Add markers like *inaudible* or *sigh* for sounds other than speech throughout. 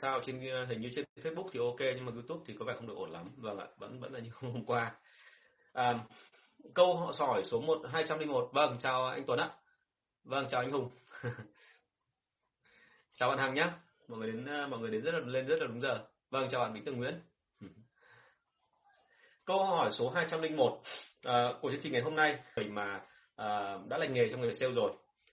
sao trên ờ, hình như trên Facebook thì ok nhưng mà YouTube thì có vẻ không được ổn lắm. Vâng ạ vẫn vẫn là như *laughs* hôm qua. À, câu họ sỏi số một hai trăm linh một. Vâng chào anh Tuấn ạ. Vâng chào anh Hùng. *laughs* Chào bạn Hằng nhé mọi người đến ờ, mọi người đến rất là lên rất là đúng giờ. Vâng chào bạn Vĩnh Tường Nguyễn. *laughs* Câu hỏi số 201 à, ờ, của chương trình ngày hôm nay. Mà à, đã lành nghề trong nghề sale rồi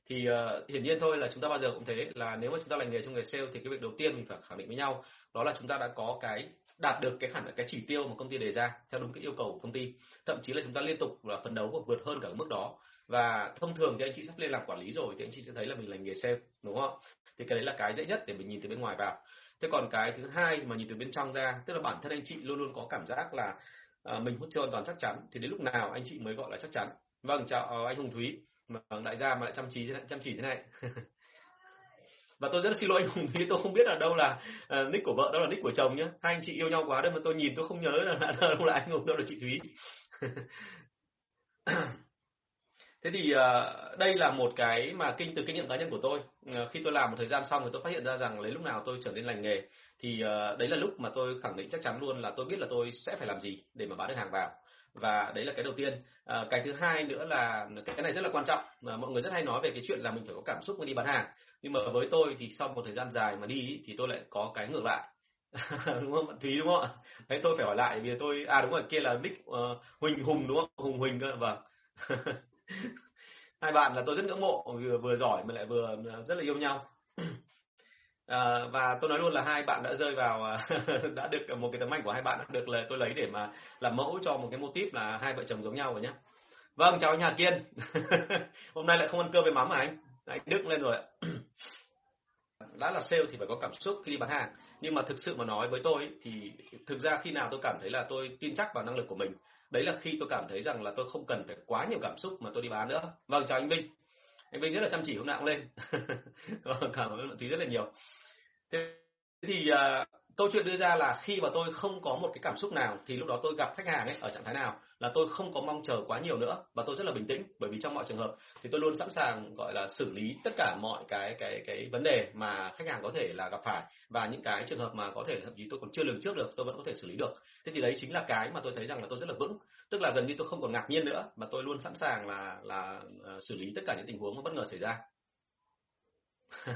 thì uh, hiển nhiên thôi là chúng ta bao giờ cũng thế. Là nếu mà chúng ta là nghề trong nghề sale thì cái việc đầu tiên mình phải khẳng định với nhau đó là chúng ta đã có cái đạt được cái khả cái chỉ tiêu mà công ty đề ra theo đúng cái yêu cầu của công ty. Thậm chí là chúng ta liên tục là phấn đấu và vượt hơn cả mức đó. Và thông thường thì anh chị sắp lên làm quản lý rồi thì anh chị sẽ thấy là mình là nghề sale đúng không thì cái đấy là cái dễ nhất để mình nhìn từ bên ngoài vào. Thế còn cái thứ hai mà nhìn từ bên trong ra tức là bản thân anh chị luôn luôn có cảm giác là ờ, mình hút chưa hoàn toàn chắc chắn. Thì đến lúc nào anh chị mới gọi là chắc chắn? Vâng chào ờ, anh hùng thúy mà vâng, đại gia mà lại chăm chỉ chăm chỉ thế này. *laughs* Và tôi rất xin lỗi anh hùng thúy tôi không biết là đâu là uh, nick của vợ đâu là nick của chồng nhé hai anh chị yêu nhau quá đấy, mà tôi nhìn tôi không nhớ là đâu là anh hùng đâu là chị thúy. *laughs* Thế thì uh, đây là một cái mà kinh từ kinh nghiệm cá nhân của tôi. Uh, khi tôi làm một thời gian xong thì tôi phát hiện ra rằng lấy lúc nào tôi trở nên lành nghề. Thì uh, đấy là lúc mà tôi khẳng định chắc chắn luôn là tôi biết là tôi sẽ phải làm gì để mà bán được hàng vào và đấy là cái đầu tiên. À, cái thứ hai nữa là cái này rất là quan trọng mà mọi người rất hay nói về cái chuyện là mình phải có cảm xúc mới đi bán hàng. Nhưng mà với tôi thì sau một thời gian dài mà đi thì tôi lại có cái ngược lại. *laughs* Đúng không? Bạn thúy đúng không ạ? Đấy tôi phải hỏi lại vì tôi à đúng rồi kia là nick uh, huỳnh hùng đúng không? Hùng huỳnh cơ vâng. *laughs* Hai bạn là tôi rất ngưỡng mộ vừa vừa giỏi mà lại vừa ờ, rất là yêu nhau. *clears throat* À, và tôi nói luôn là hai bạn đã rơi vào à, *laughs* đã được một cái tấm ảnh của hai bạn được là tôi lấy để mà làm mẫu cho một cái mô típ là hai vợ chồng giống nhau rồi nhé. Vâng, chào anh Hà Kiên. *laughs* Hôm nay lại không ăn cơm với mắm mà anh? Anh Đức lên rồi ạ. *clears throat* đã là sale thì phải có cảm xúc khi đi bán hàng. Nhưng mà thực sự mà nói với tôi thì thực ra khi nào tôi cảm thấy là tôi tin chắc vào năng lực của mình, đấy là khi tôi cảm thấy rằng là tôi không cần phải quá nhiều cảm xúc mà tôi đi bán nữa. Vâng, chào anh Vinh anh Vinh rất là chăm chỉ hôm nào cũng lên *laughs* cảm ơn bạn Thúy rất là nhiều thế thì uh, câu chuyện đưa ra là khi mà tôi không có một cái cảm xúc nào thì lúc đó tôi gặp khách hàng ấy ở trạng thái nào là tôi không có mong chờ quá nhiều nữa và tôi rất là bình tĩnh. Bởi vì trong mọi trường hợp thì tôi luôn sẵn sàng gọi là xử lý tất cả mọi cái cái cái vấn đề mà khách hàng có thể là gặp phải. Và những cái trường hợp mà có thể thậm chí tôi còn chưa lường trước được tôi vẫn có thể xử lý được. Thế thì đấy chính là cái mà tôi thấy rằng là tôi rất là vững. Tức là gần như tôi không còn ngạc nhiên nữa mà tôi luôn sẵn sàng là là ờ, xử lý tất cả những tình huống bất ngờ xảy ra. *laughs*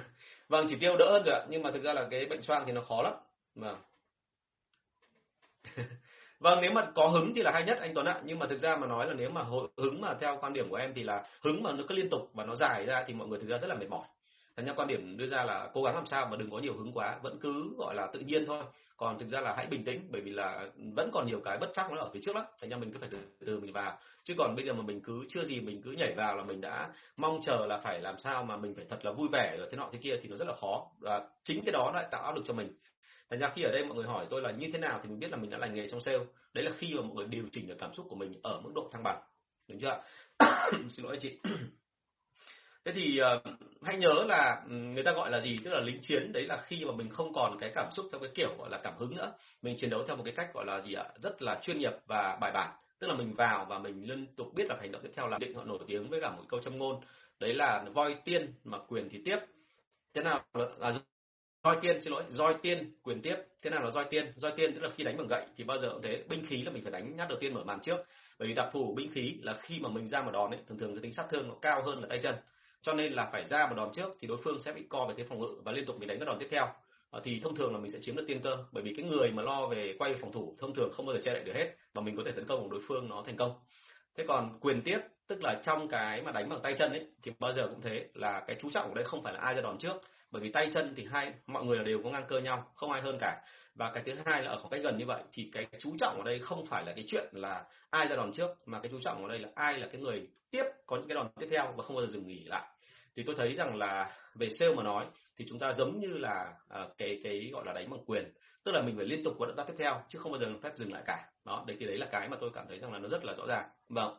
vâng chỉ tiêu đỡ hơn rồi ạ, nhưng mà thực ra là cái bệnh xoang thì nó khó lắm. Vâng. *laughs* Vâng nếu mà có hứng thì là hay nhất anh Tuấn ạ. Nhưng mà thực ra mà nói là nếu mà hứng mà theo quan điểm của em thì là hứng mà nó cứ liên tục và nó dài ra thì mọi người thực ra rất là mệt mỏi thành ra quan điểm đưa ra là cố gắng làm sao mà đừng có nhiều hứng quá, vẫn cứ, gọi là, tự nhiên thôi. Còn thực ra là hãy bình tĩnh, bởi vì là vẫn còn nhiều cái bất chắc nó ở phía trước lắm. Thành ra mình cứ phải từ từ mình vào. Chứ còn bây giờ mà mình cứ, chưa gì mình cứ nhảy vào là mình đã mong chờ là phải làm sao mà mình phải thật là vui vẻ rồi thế nọ thế kia thì nó rất là khó. Và chính cái đó lại tạo áp lực cho mình. Thành ra khi ở đây mọi người hỏi tôi là như thế nào thì mình biết là mình đã lành nghề trong sale. Đấy là khi mà mọi người điều chỉnh được cảm xúc của mình ở mức độ thăng bằng. Đúng chưa *coughs* xin lỗi anh chị. *coughs* thế thì uh, hãy nhớ là ừ, người ta gọi là gì? Tức là lính chiến. Đấy là khi mà mình không còn cái cảm xúc theo cái kiểu gọi là cảm hứng nữa. Mình chiến đấu theo một cái cách gọi là gì ạ? Rất là chuyên nghiệp và bài bản. Tức là mình vào và mình liên tục biết là hành động tiếp theo là định họ nổi tiếng với cả một câu châm ngôn. Đấy là voi tiên mà quyền thì tiếp. Thế nào là roi tiên xin lỗi roi tiên quyền tiếp. Thế nào là roi tiên? Roi tiên tức là khi đánh bằng gậy. Thì bao giờ cũng thế. Binh khí là mình phải đánh nhát đầu tiên mở màn trước. Bởi vì đặc thù binh khí là khi mà mình ra mà đòn ấy thường thường cái tính sát thương nó cao hơn là tay chân cho nên là phải ra một đòn trước thì đối phương sẽ bị co về cái phòng ngự và liên tục mình đánh các đòn tiếp theo. Ờ, thì thông thường là mình sẽ chiếm được tiên cơ, bởi vì cái người mà lo về quay phòng thủ thông thường không bao giờ che đậy được hết và mình có thể tấn công của đối phương nó thành công. Thế còn quyền tiếp, tức là trong cái mà đánh bằng tay chân ấy, thì bao giờ cũng thế là cái chú trọng của đây không phải là ai ra đòn trước, bởi vì tay chân thì hai, mọi người là đều có ngang cơ nhau, không ai hơn cả và cái thứ hai là ở khoảng cách gần như vậy thì cái chú trọng ở đây không phải là cái chuyện là ai ra đòn trước mà cái chú trọng ở đây là ai là cái người tiếp có những cái đòn tiếp theo và không bao giờ dừng nghỉ lại. Thì tôi thấy rằng là về sale mà nói thì chúng ta giống như là uh, cái cái gọi là đánh bằng quyền. Tức là mình phải liên tục có động tác tiếp theo chứ không bao giờ phép dừng lại cả. Đó đấy thì đấy là cái mà tôi cảm thấy rằng là nó rất là rõ ràng. Vâng.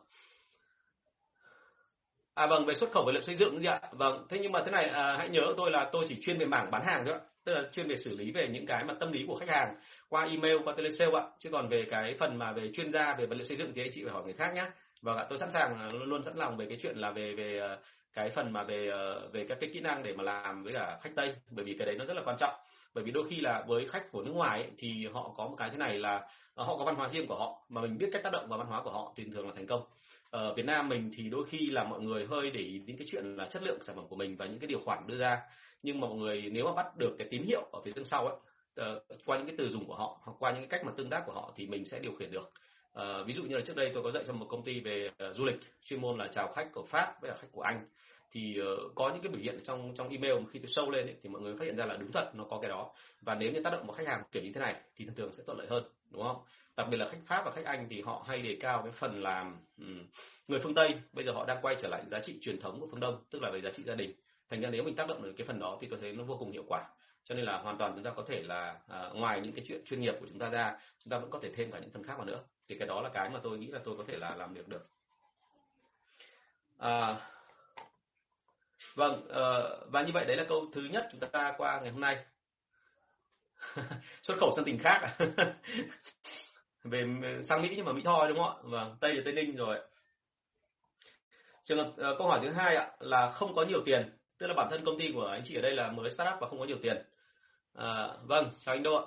À vâng, về xuất khẩu vật liệu xây dựng gì ạ? Vâng, thế nhưng mà thế này à, hãy nhớ tôi là tôi chỉ chuyên về mảng bán hàng thôi ạ. Tức là chuyên về xử lý về những cái mà tâm lý của khách hàng qua email, qua telesale ạ. Chứ còn về cái phần mà về chuyên gia về vật liệu xây dựng thì anh chị phải hỏi người khác nhé. và vâng ạ, tôi sẵn sàng à, luôn luôn sẵn lòng về cái chuyện là về về à, cái phần mà về à, về các cái kỹ năng để mà làm với cả khách tây bởi vì cái đấy nó rất là quan trọng bởi vì đôi khi là với khách của nước ngoài ấy, thì họ có một cái thế này là họ có văn hóa riêng của họ mà mình biết cách tác động vào văn hóa của họ thì thường là thành công ở Việt Nam mình thì đôi khi là mọi người hơi để ý đến cái chuyện là chất lượng sản phẩm của mình và những cái điều khoản đưa ra nhưng mà mọi người nếu mà bắt được cái tín hiệu ở phía đằng sau ấy uh, qua những cái từ dùng của họ hoặc qua những cái cách mà tương tác của họ thì mình sẽ điều khiển được. Uh, ví dụ như là trước đây tôi có dạy cho một công ty về uh, du lịch chuyên môn là chào khách của pháp với là khách của anh. Thì uh, có những cái biểu hiện trong trong email khi tôi sâu lên ấy, thì mọi người phát hiện ra là đúng thật nó có cái đó. Và nếu như tác động vào khách hàng kiểu như thế này thì thường thường sẽ thuận lợi hơn đúng không? Đặc biệt là khách pháp và khách anh thì họ hay đề cao cái phần làm um, người phương tây. Bây giờ họ đang quay trở lại giá trị truyền thống của phương đông tức là về giá trị gia đình thành ra nếu mình tác động được cái phần đó thì tôi thấy nó vô cùng hiệu quả. Cho nên là hoàn toàn chúng ta có thể là à, ngoài những cái chuyện chuyên nghiệp của chúng ta ra chúng ta vẫn có thể thêm cả những phần khác vào nữa. Thì cái đó là cái mà tôi nghĩ là tôi có thể là làm được được. À, vâng à, và như vậy đấy là câu thứ nhất chúng ta qua ngày hôm nay. *laughs* Xuất khẩu sang tỉnh khác à? *laughs* về sang mỹ nhưng mà mỹ tho đúng không ạ? Vâng tây là tây ninh rồi trường hợp ờ, câu hỏi thứ hai ạ là không có nhiều tiền tức là bản thân công ty của anh chị ở đây là mới startup và không có nhiều tiền. À, vâng chào anh đô ạ.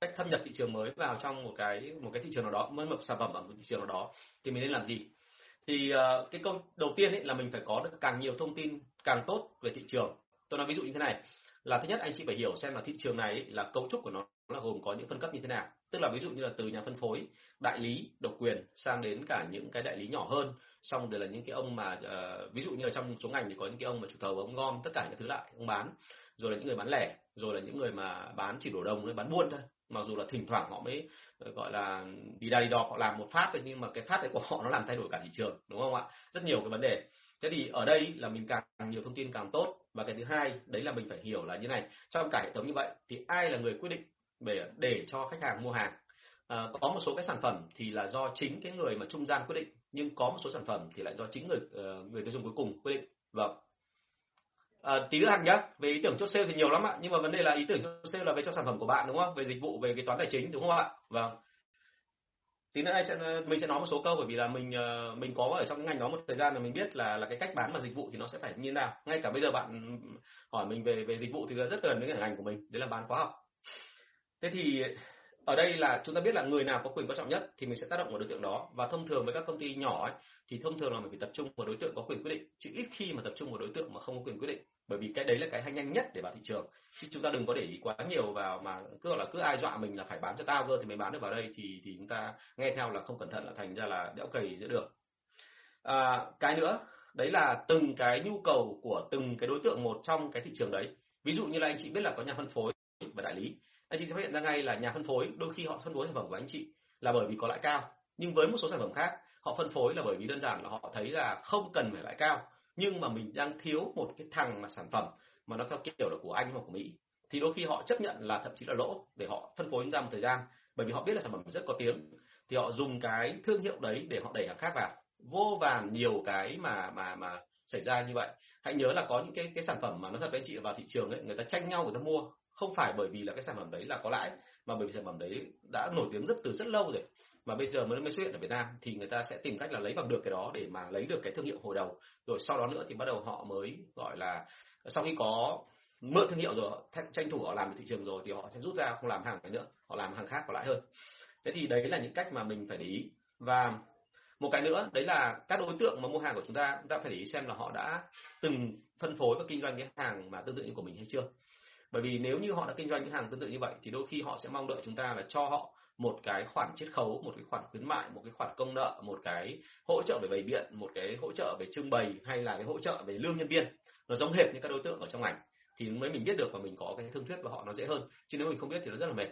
Cách thâm nhập thị trường mới vào trong một cái một cái thị trường nào đó mới một sản phẩm ở một thị trường nào đó thì mình nên làm gì? Thì uh, cái câu đầu tiên ấy là mình phải có được càng nhiều thông tin càng tốt về thị trường. Tôi nói ví dụ như thế này là thứ nhất anh chị phải hiểu xem là thị trường này ấy, là cấu trúc của nó là gồm có những phân cấp như thế nào. Tức là ví dụ như là từ nhà phân phối đại lý độc quyền sang đến cả những cái đại lý nhỏ hơn xong rồi là những cái ông mà uh, ví dụ như là trong một số ngành thì có những cái ông mà chủ thầu ông gom tất cả những thứ lại ông bán. Rồi là những người bán lẻ rồi là những người mà bán chỉ đổ đồng bán buôn thôi. Mặc dù là thỉnh thoảng họ mới ờ, gọi là đi đa đi đo họ làm một phát thôi nhưng mà cái phát đấy của họ nó làm thay đổi cả thị trường đúng không ạ? Rất nhiều cái vấn đề. Thế thì ở đây là mình càng nhiều thông tin càng tốt. Và cái thứ hai đấy là mình phải hiểu là như này trong cả hệ thống như vậy thì ai là người quyết định để để cho khách hàng mua hàng? À, có một số cái sản phẩm thì là do chính cái người mà trung gian quyết định nhưng có một số sản phẩm thì lại do chính người uh, người tiêu dùng cuối cùng quyết định. Vâng. À, tí nữa hàng nhá về ý tưởng chốt sale thì nhiều lắm ạ nhưng mà vấn đề là ý tưởng chốt sale là về cho sản phẩm của bạn đúng không? Về dịch vụ về cái toán tài chính đúng không ạ? Vâng. Tí nữa sẽ mình sẽ nói một số câu bởi vì là mình mình có ở trong cái ngành đó một thời gian là mình biết là là cái cách bán và dịch vụ thì nó sẽ phải như thế nào. Ngay cả bây giờ bạn hỏi mình về về dịch vụ thì rất gần với cái ngành của mình đấy là bán khóa học. Thế thì ở đây là chúng ta biết là người nào có quyền quan trọng nhất thì mình sẽ tác động vào đối tượng đó. Và thông thường với các công ty nhỏ ấy, thì thông thường là mình phải tập trung vào đối tượng có quyền quyết định. Chứ ít khi mà tập trung vào đối tượng mà không có quyền quyết định. Bởi vì cái đấy là cái hay nhanh nhất để vào thị trường. Chứ chúng ta đừng có để ý quá nhiều vào mà cứ là cứ ai dọa mình là phải bán cho tao cơ thì mới bán được vào đây. Thì thì chúng ta nghe theo là không cẩn thận là thành ra là đẽo cầy giữa đường. À, cái nữa đấy là từng cái nhu cầu của từng cái đối tượng một trong cái thị trường đấy. Ví dụ như là anh chị biết là có nhà phân phối và đại lý anh chị sẽ phát hiện ra ngay là nhà phân phối, đôi khi họ phân phối sản phẩm của anh chị là bởi vì có lãi cao. Nhưng với một số sản phẩm khác, họ phân phối là bởi vì đơn giản là họ thấy là không cần phải lãi cao. Nhưng mà mình đang thiếu một cái thằng mà sản phẩm mà nó theo kiểu là của anh hoặc của mỹ. Thì đôi khi họ chấp nhận là thậm chí là lỗ để họ phân phối ra một thời gian. Bởi vì họ biết là sản phẩm rất có tiếng. Thì họ dùng cái thương hiệu đấy để họ đẩy hàng khác vào. Vô vàn nhiều cái mà mà mà xảy ra như vậy. Hãy nhớ là có những cái cái sản phẩm mà nó thật với anh chị vào thị trường ấy, người ta tranh nhau, người ta mua không phải bởi vì là cái sản phẩm đấy là có lãi, mà bởi vì sản phẩm đấy đã nổi tiếng rất từ rất lâu rồi. Mà bây giờ mới mới xuất hiện ở Việt Nam thì người ta sẽ tìm cách là lấy bằng được cái đó để mà lấy được cái thương hiệu hồi đầu. Rồi sau đó nữa thì bắt đầu họ mới gọi là, sau khi có mượn thương hiệu rồi tranh thủ họ làm được thị trường rồi thì họ sẽ rút ra, không làm hàng này nữa, họ làm hàng khác có lãi hơn. Thế thì đấy là những cách mà mình phải để ý. Và một cái nữa, đấy là các đối tượng mà mua hàng của chúng ta chúng ta phải để ý xem là họ đã từng phân phối và kinh doanh cái hàng mà tương tự như của mình hay chưa bởi vì nếu như họ đã kinh doanh những hàng tương tự như vậy thì đôi khi họ sẽ mong đợi chúng ta là cho họ một cái khoản chiết khấu một cái khoản khuyến mại một cái khoản công nợ một cái hỗ trợ về bày biện một cái hỗ trợ về trưng bày hay là cái hỗ trợ về lương nhân viên. Nó giống hệt như các đối tượng ở trong ngành thì mới mình biết được và mình có cái thương thuyết với họ nó dễ hơn. Chứ nếu mình không biết thì nó rất là mệt.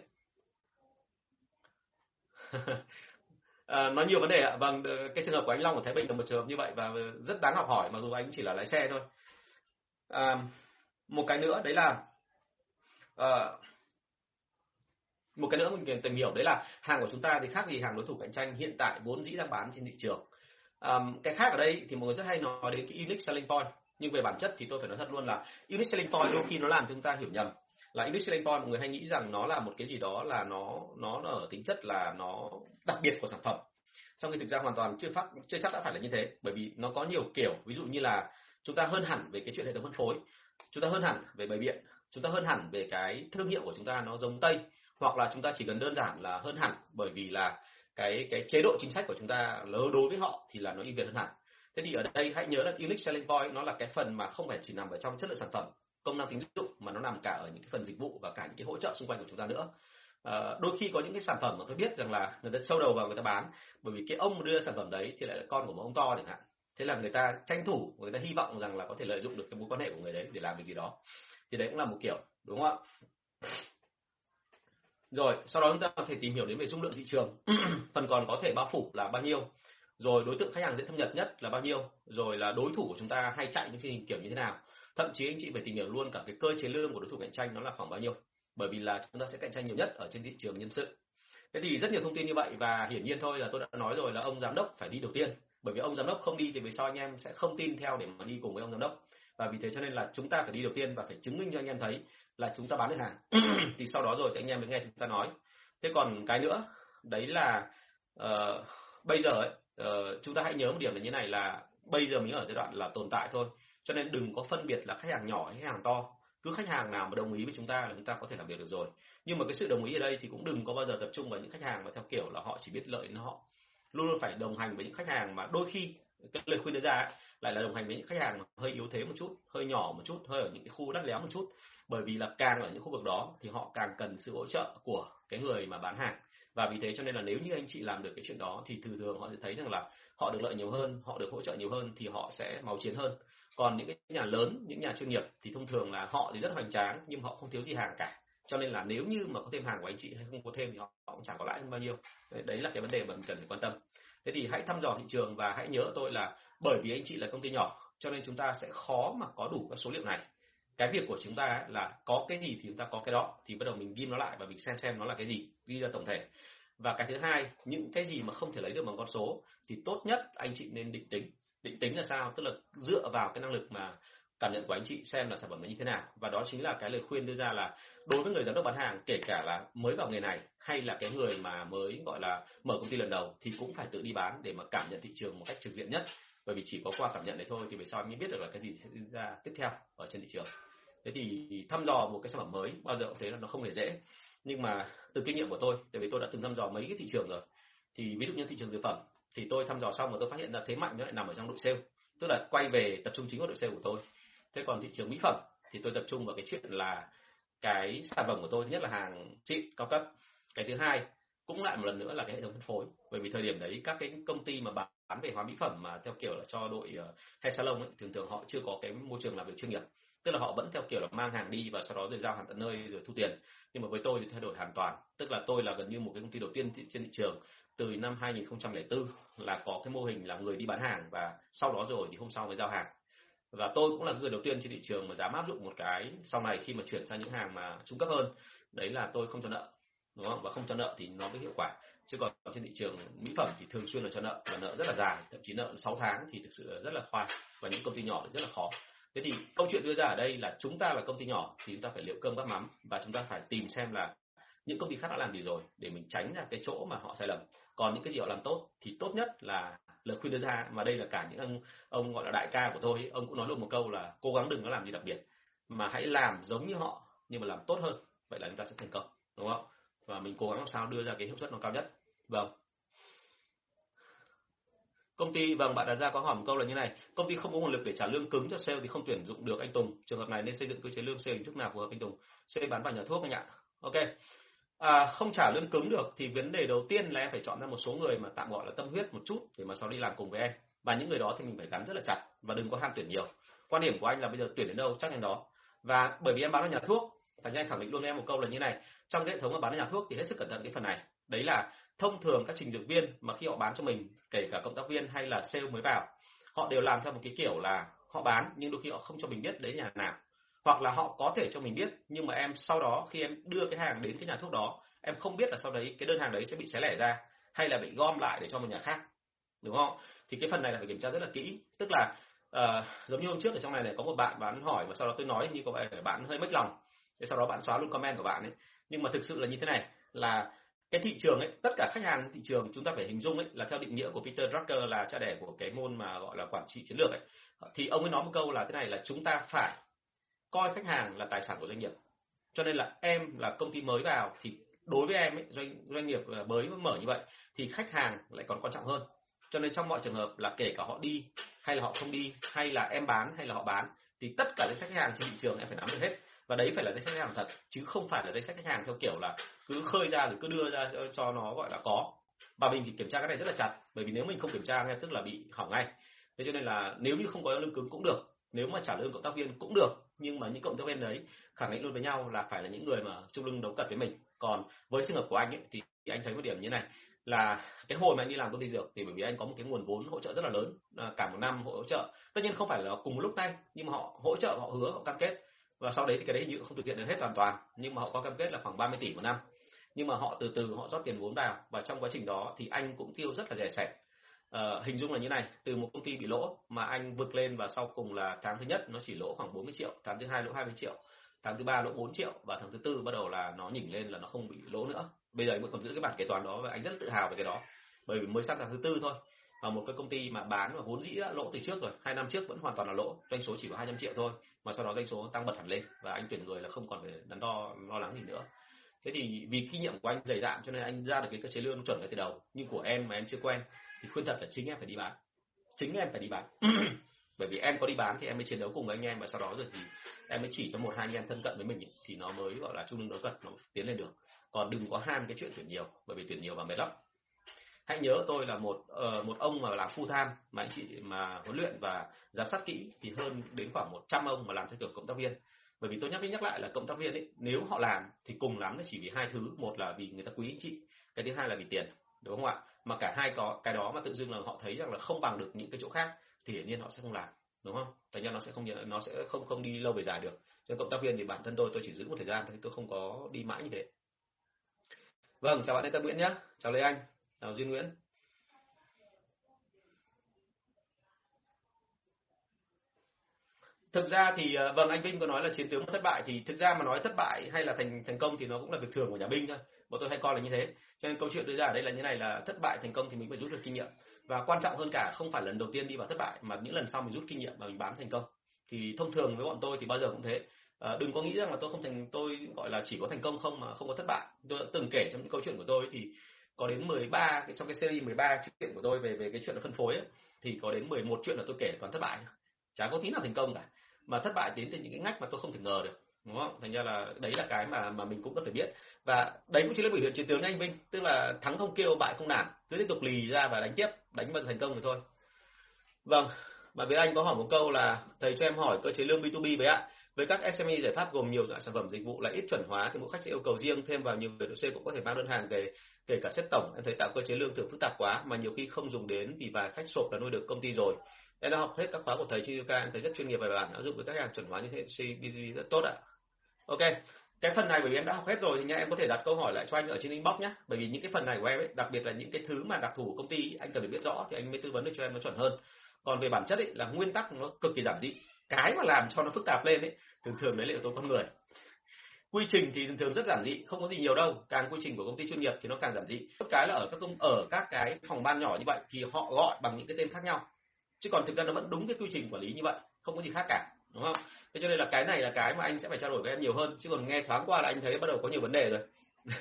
À, *laughs* nói nhiều vấn đề ạ. Vâng cái trường hợp của anh Long ở Thái Bình là một trường hợp như vậy và rất đáng học hỏi mặc dù anh chỉ là lái xe thôi. À, một cái nữa đấy là à, một cái nữa mình cần tìm hiểu đấy là hàng của chúng ta thì khác gì hàng đối thủ cạnh tranh hiện tại vốn dĩ đang bán trên thị trường. Um, cái khác ở đây thì mọi người rất hay nói đến cái unique selling point nhưng về bản chất thì tôi phải nói thật luôn là unique selling point đôi khi nó làm chúng ta hiểu nhầm. Là unique selling point mọi người hay nghĩ rằng nó là một cái gì đó là nó nó ở tính chất là nó đặc biệt của sản phẩm. Trong khi thực ra hoàn toàn chưa phát chưa chắc đã phải là như thế bởi vì nó có nhiều kiểu. Ví dụ như là chúng ta hơn hẳn về cái chuyện hệ thống phân phối chúng ta hơn hẳn về bày biện chúng ta hơn hẳn về cái thương hiệu của chúng ta nó giống tây hoặc là chúng ta chỉ cần đơn giản là hơn hẳn bởi vì là cái cái chế độ chính sách của chúng ta đối với họ thì là nó ưu việt hơn hẳn. Thế thì ở đây hãy nhớ là unique selling point nó là cái phần mà không phải chỉ nằm ở trong chất lượng sản phẩm công năng tính dụng mà nó nằm cả ở những cái phần dịch vụ và cả những cái hỗ trợ xung quanh của chúng ta nữa. À, đôi khi có những cái sản phẩm mà tôi biết rằng là người ta sâu đầu vào người ta bán bởi vì cái ông đưa sản phẩm đấy thì lại là con của một ông to chẳng hạn. Thế là người ta tranh thủ người ta hy vọng rằng là có thể lợi dụng được cái mối quan hệ của người đấy để làm việc gì đó thì đấy cũng là một kiểu, đúng không ạ? Rồi, sau đó chúng ta có thể tìm hiểu đến về dung lượng thị trường. *clears throat* Phần còn có thể bao phủ là bao nhiêu. Rồi, đối tượng khách hàng dễ thâm nhập nhất là bao nhiêu. Rồi là đối thủ của chúng ta hay chạy những chương trình kiểu như thế nào. Thậm chí anh chị phải tìm hiểu luôn cả cái cơ chế lương của đối thủ cạnh tranh nó là khoảng bao nhiêu. Bởi vì là chúng ta sẽ cạnh tranh nhiều nhất ở trên thị trường nhân sự. Thế thì rất nhiều thông tin như vậy và hiển nhiên thôi là tôi đã nói rồi là ông giám đốc phải đi đầu tiên. Bởi vì ông giám đốc không đi thì về sau anh em sẽ không tin theo để mà đi cùng với ông giám đốc và vì thế cho nên là chúng ta phải đi đầu tiên và phải chứng minh cho anh em thấy là chúng ta bán được hàng. *clears throat* Thì sau đó rồi thì anh em mới nghe chúng ta nói. Thế còn cái nữa đấy là uh, bây giờ ấy, uh, chúng ta hãy nhớ một điểm là như này là bây giờ mình ở giai đoạn là tồn tại thôi. Cho nên đừng có phân biệt là khách hàng nhỏ hay khách hàng to. Cứ khách hàng nào mà đồng ý với chúng ta là chúng ta có thể làm việc được rồi. Nhưng mà cái sự đồng ý ở đây thì cũng đừng có bao giờ tập trung vào những khách hàng mà theo kiểu là họ chỉ biết lợi đến họ. Luôn luôn phải đồng hành với những khách hàng mà đôi khi cái lời khuyên đưa ra ấy, lại là đồng hành với những khách hàng mà hơi yếu thế một chút hơi nhỏ một chút hơi ở những cái khu đắt léo một chút. Bởi vì là càng ở những khu vực đó thì họ càng cần sự hỗ trợ của cái người mà bán hàng. Và vì thế cho nên là nếu như anh chị làm được cái chuyện đó thì thường thường họ sẽ thấy rằng là họ được lợi nhiều hơn họ được hỗ trợ nhiều hơn thì họ sẽ máu chiến hơn. Còn những cái nhà lớn những nhà chuyên nghiệp thì thông thường là họ thì rất hoành tráng nhưng họ không thiếu gì hàng cả. Cho nên là nếu như mà có thêm hàng của anh chị hay không có thêm thì họ, họ cũng chẳng có lãi hơn bao nhiêu. Đấy là cái vấn đề mà mình cần phải quan tâm. Thế thì hãy thăm dò thị trường và hãy nhớ tôi là bởi vì anh chị là công ty nhỏ, cho nên chúng ta sẽ khó mà có đủ các số liệu này. Cái việc của chúng ta là có cái gì thì chúng ta có cái đó, thì bắt đầu mình ghi nó lại và mình xem xem nó là cái gì, ghi ra tổng thể. Và cái thứ hai, những cái gì mà không thể lấy được bằng con số thì tốt nhất anh chị nên định tính. Định tính là sao? Tức là dựa vào cái năng lực mà cảm nhận của anh chị xem là sản phẩm nó như thế nào. Và đó chính là cái lời khuyên đưa ra là đối với người giám đốc bán hàng, kể cả là mới vào nghề này hay là cái người mà mới gọi là mở công ty lần đầu thì cũng phải tự đi bán để mà cảm nhận thị trường một cách trực diện nhất bởi vì chỉ có qua cảm nhận đấy thôi thì về sau anh mới biết được là cái gì sẽ diễn ra tiếp theo ở trên thị trường. Thế thì thăm dò một cái sản phẩm mới, bao giờ cũng thấy là nó không hề dễ. Nhưng mà từ kinh nghiệm của tôi, tại vì tôi đã từng thăm dò mấy cái thị trường rồi, thì ví dụ như thị trường dược phẩm, thì tôi thăm dò xong và tôi phát hiện ra thế mạnh nó lại nằm ở trong đội sale, tức là quay về tập trung chính vào đội sale của tôi. Thế còn thị trường mỹ phẩm thì tôi tập trung vào cái chuyện là cái sản phẩm của tôi, thứ nhất là hàng xịn cao cấp. Cái thứ hai, cũng lại một lần nữa là cái hệ thống phân phối. Bởi vì thời điểm đấy các cái công ty mà bán về hóa mỹ phẩm mà theo kiểu là cho đội ờ, hair salon ấy, thường thường họ chưa có cái môi trường làm việc chuyên nghiệp. Tức là họ vẫn theo kiểu là mang hàng đi và sau đó rồi giao hàng tận nơi rồi thu tiền. Nhưng mà với tôi thì thay đổi hoàn toàn. Tức là tôi là gần như một cái công ty đầu tiên trên thị trường từ năm 2004 là có cái mô hình là người đi bán hàng và sau đó rồi thì hôm sau mới giao hàng. Và tôi cũng là người đầu tiên trên thị trường mà dám áp dụng một cái sau này khi mà chuyển sang những hàng mà trung cấp hơn. Đấy là tôi không cho nợ, đúng không? Và không cho nợ thì nó mới hiệu quả chứ còn trên thị trường mỹ phẩm thì thường xuyên là cho nợ, và nợ rất là dài, thậm chí nợ 6 tháng thì thực sự rất là khoai, và những công ty nhỏ thì rất là khó. Thế thì câu chuyện đưa ra ở đây là chúng ta là công ty nhỏ thì chúng ta phải liệu cơm gắp mắm, và chúng ta phải tìm xem là những công ty khác đã làm gì rồi để mình tránh ra cái chỗ mà họ sai lầm. Còn những cái gì họ làm tốt thì tốt nhất là lời khuyên đưa ra, mà đây là cả những ông ông gọi là đại ca của tôi, ông cũng nói luôn một câu là cố gắng đừng có làm gì đặc biệt, mà hãy làm giống như họ nhưng mà làm tốt hơn, vậy là chúng ta sẽ thành công, đúng không? Và mình cố gắng làm sao đưa ra cái hiệu suất nó cao nhất vâng. Công ty vâng bạn đặt ra có hỏi một câu là như này. Công ty không có nguồn lực để trả lương cứng cho sale thì không tuyển dụng được anh Tùng. Trường hợp này nên xây dựng cơ chế lương sale hình thức nào phù hợp anh Tùng? Sale bán bằng nhà thuốc anh ạ. Ok. À, không trả lương cứng được thì vấn đề đầu tiên là em phải chọn ra một số người mà tạm gọi là tâm huyết một chút để mà sau đi làm cùng với em. Và những người đó thì mình phải gắn rất là chặt và đừng có ham tuyển nhiều. Quan điểm của anh là bây giờ tuyển đến đâu chắc đến đó. Và bởi vì em bán ở nhà thuốc thành ra anh khẳng định luôn em một câu là như này. Trong cái hệ thống mà bán ở nhà thuốc thì hết sức cẩn thận cái phần này. Đấy là thông thường các trình dược viên mà khi họ bán cho mình kể cả cộng tác viên hay là sale mới vào họ đều làm theo một cái kiểu là họ bán nhưng đôi khi họ không cho mình biết đấy nhà nào. Hoặc là họ có thể cho mình biết nhưng mà em sau đó khi em đưa cái hàng đến cái nhà thuốc đó em không biết là sau đấy cái đơn hàng đấy sẽ bị xé lẻ ra hay là bị gom lại để cho một nhà khác đúng không? Thì cái phần này là phải kiểm tra rất là kỹ. Tức là uh, giống như hôm trước ở trong này này có một bạn bán hỏi và sau đó tôi nói như có vẻ bạn hơi mất lòng. Thế sau đó bạn xóa luôn comment của bạn ấy. Nhưng mà thực sự là như thế này là cái thị trường ấy tất cả khách hàng thị trường chúng ta phải hình dung ấy là theo định nghĩa của Peter Drucker là cha đẻ của cái môn mà gọi là quản trị chiến lược ấy. Thì ông ấy nói một câu là thế này là chúng ta phải coi khách hàng là tài sản của doanh nghiệp. Cho nên là em là công ty mới vào thì đối với em ấy, doanh doanh nghiệp mới mở như vậy thì khách hàng lại còn quan trọng hơn. Cho nên trong mọi trường hợp là kể cả họ đi hay là họ không đi hay là em bán hay là họ bán thì tất cả những khách hàng trên thị trường em phải nắm được hết và đấy phải là danh sách khách hàng thật, chứ không phải là danh sách khách hàng theo kiểu là cứ khơi ra rồi cứ đưa ra cho nó gọi là có. Và mình thì kiểm tra cái này rất là chặt, bởi vì nếu mình không kiểm tra ngay tức là bị hỏng ngay. Thế cho nên là nếu như không có lương cứng cũng được, nếu mà trả lương cộng tác viên cũng được, nhưng mà những cộng tác viên đấy khẳng định luôn với nhau là phải là những người mà chung lưng đấu cật với mình. Còn với trường hợp của anh ấy thì anh thấy một điểm như này, là cái hồi mà anh đi làm công ty dược thì bởi vì anh có một cái nguồn vốn hỗ trợ rất là lớn à, cả một năm hỗ trợ. Tất nhiên không phải là cùng một lúc ngay, nhưng mà họ hỗ trợ, họ hứa, họ cam kết và sau đấy thì cái đấy như không thực hiện được hết hoàn toàn nhưng mà họ có cam kết là khoảng 30 tỷ một năm. Nhưng mà họ từ từ họ rót tiền vốn vào và trong quá trình đó thì anh cũng tiêu rất là rẻ sẻ à, ờ, hình dung là như này từ một công ty bị lỗ mà anh vượt lên và sau cùng là tháng thứ nhất nó chỉ lỗ khoảng 40 triệu tháng thứ hai lỗ 20 triệu tháng thứ ba lỗ 4 triệu và tháng thứ tư bắt đầu là nó nhỉnh lên là nó không bị lỗ nữa. Bây giờ anh vẫn còn giữ cái bản kế toán đó và anh rất tự hào về cái đó. Bởi vì mới sang tháng thứ tư thôi và một cái công ty mà bán và vốn dĩ đã lỗ từ trước rồi, hai năm trước vẫn hoàn toàn là lỗ, doanh số chỉ có 200 triệu thôi, mà sau đó doanh số tăng bật hẳn lên và anh tuyển người là không còn phải đắn đo, lo lắng gì nữa. Thế thì vì kinh nghiệm của anh dày dạn cho nên anh ra được cái cơ chế lương chuẩn ngay từ đầu, nhưng của em mà em chưa quen thì khuyên thật là chính em phải đi bán. Chính em phải đi bán. *clears throat* Bởi vì em có đi bán thì em mới chiến đấu cùng với anh em và sau đó rồi thì em mới chỉ cho một, hai anh em thân cận với mình thì nó mới, gọi là trung lương đối cận, nó tiến lên được. Còn đừng có ham cái chuyện tuyển nhiều, bởi vì tuyển nhiều và mệt lắm hãy nhớ tôi là một uh, một ông mà làm full time mà anh chị mà huấn luyện và giám sát kỹ thì hơn đến khoảng 100 ông mà làm theo kiểu cộng tác viên. Bởi vì tôi nhắc đi nhắc lại là cộng tác viên ấy nếu họ làm thì cùng lắm là chỉ vì hai thứ. Một là vì người ta quý anh chị cái thứ hai là vì tiền đúng không ạ? Mà cả hai có cái đó mà tự dưng là họ thấy rằng là không bằng được những cái chỗ khác thì hiển nhiên họ sẽ không làm đúng không? Thành ra nó sẽ không nó sẽ không không đi lâu về dài được. Cho cộng tác viên thì bản thân tôi tôi chỉ giữ một thời gian thôi tôi không có đi mãi như thế. Vâng chào bạn Lê Tâm Nguyễn nhé chào Lê Anh nào Duy Nguyễn. Thực ra thì ờ, vâng anh Vinh có nói là chiến tướng thất bại thì thực ra mà nói thất bại hay là thành thành công thì nó cũng là việc thường của nhà binh thôi. Bọn tôi hay coi là như thế. Cho nên câu chuyện đưa ra ở đây là như này là thất bại thành công thì mình phải rút được kinh nghiệm. Và quan trọng hơn cả không phải lần đầu tiên đi vào thất bại mà những lần sau mình rút kinh nghiệm và mình bán thành công. Thì thông thường với bọn tôi thì bao giờ cũng thế. À, đừng có nghĩ rằng là tôi không thành tôi gọi là chỉ có thành công không mà không có thất bại. Tôi đã từng kể trong những câu chuyện của tôi thì có đến 13 trong cái series 13 chuyện của tôi về về cái chuyện là phân phối ấy, thì có đến 11 chuyện là tôi kể toàn thất bại chả có tí nào thành công cả. Mà thất bại đến từ những cái ngách mà tôi không thể ngờ được đúng không? Thành ra là đấy là cái mà mà mình cũng cần phải biết. Và đấy cũng chính là biểu hiện chiến tướng anh Vinh. Tức là thắng không kêu bại không nản. Cứ tiếp tục lì ra và đánh tiếp đánh bằng thành công rồi thôi. Vâng. Bạn Việt anh có hỏi một câu là, thầy cho em hỏi cơ chế lương B2B với ạ? Với các SME giải pháp gồm nhiều loại sản phẩm dịch vụ lại ít chuẩn hóa thì mỗi khách sẽ yêu cầu riêng, thêm vào nhiều người độ C cũng có thể mang đơn hàng về, kể cả xếp tổng. Em thấy tạo cơ chế lương thường phức tạp quá, mà nhiều khi không dùng đến vì vài khách sộp là nuôi được công ty rồi. Em đã học hết các khóa của thầy Chiyuka em thấy rất chuyên nghiệp và bài bản, áp dụng với các hàng chuẩn hóa như thế CBD rất tốt ạ. Ok, cái phần này bởi vì em đã học hết rồi thì nha, em có thể đặt câu hỏi lại cho anh ở trên inbox nhé bởi vì những cái phần này của em ấy, đặc biệt là những cái thứ mà đặc thù của công ty, anh cần phải biết rõ thì anh mới tư vấn được cho em nó chuẩn hơn còn về bản chất ấy là nguyên tắc nó cực kỳ giản dị. Cái mà làm cho nó phức tạp lên ấy, thường thường đấy là yếu tố con người. Quy trình thì thường thường rất giản dị, không có gì nhiều đâu. Càng quy trình của công ty chuyên nghiệp thì nó càng giản dị. Tất cái là ở các công, ở các cái phòng ban nhỏ như vậy thì họ gọi bằng những cái tên khác nhau. Chứ còn thực ra nó vẫn đúng cái quy trình quản lý như vậy, không có gì khác cả, đúng không? Thế cho nên là cái này là cái mà anh sẽ phải trao đổi với em nhiều hơn. Chứ còn nghe thoáng qua là anh thấy bắt đầu có nhiều vấn đề rồi. *laughs*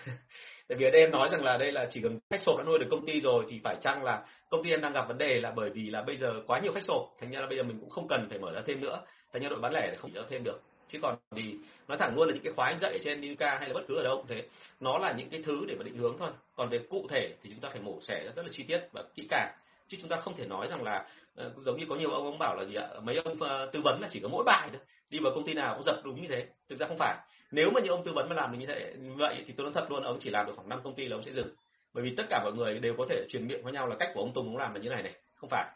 tại vì ở đây em nói rằng là đây là chỉ cần khách sộp đã nuôi được công ty rồi thì phải chăng là công ty em đang gặp vấn đề là bởi vì là bây giờ quá nhiều khách sộp, thành ra là bây giờ mình cũng không cần phải mở ra thêm nữa. Thành ra đội bán lẻ để không mở ra thêm được. Chứ còn thì nói thẳng luôn là những cái khóa anh dạy trên Unica hay là bất cứ ở đâu cũng thế, nó là những cái thứ để mà định hướng thôi. Còn về cụ thể thì chúng ta phải mổ xẻ rất là chi tiết và kỹ càng. Chứ chúng ta không thể nói rằng là ờ, giống như có nhiều ông ông bảo là gì ạ, mấy ông ờ, tư vấn là chỉ có mỗi bài thôi, đi vào công ty nào cũng giật đúng như thế. Thực ra không phải nếu mà như ông tư vấn mà làm được như thế, vậy thì tôi nói thật luôn, ông chỉ làm được khoảng 5 công ty là ông sẽ dừng. Bởi vì tất cả mọi người đều có thể truyền miệng với nhau là cách của ông Tùng cũng làm là như này này, không phải.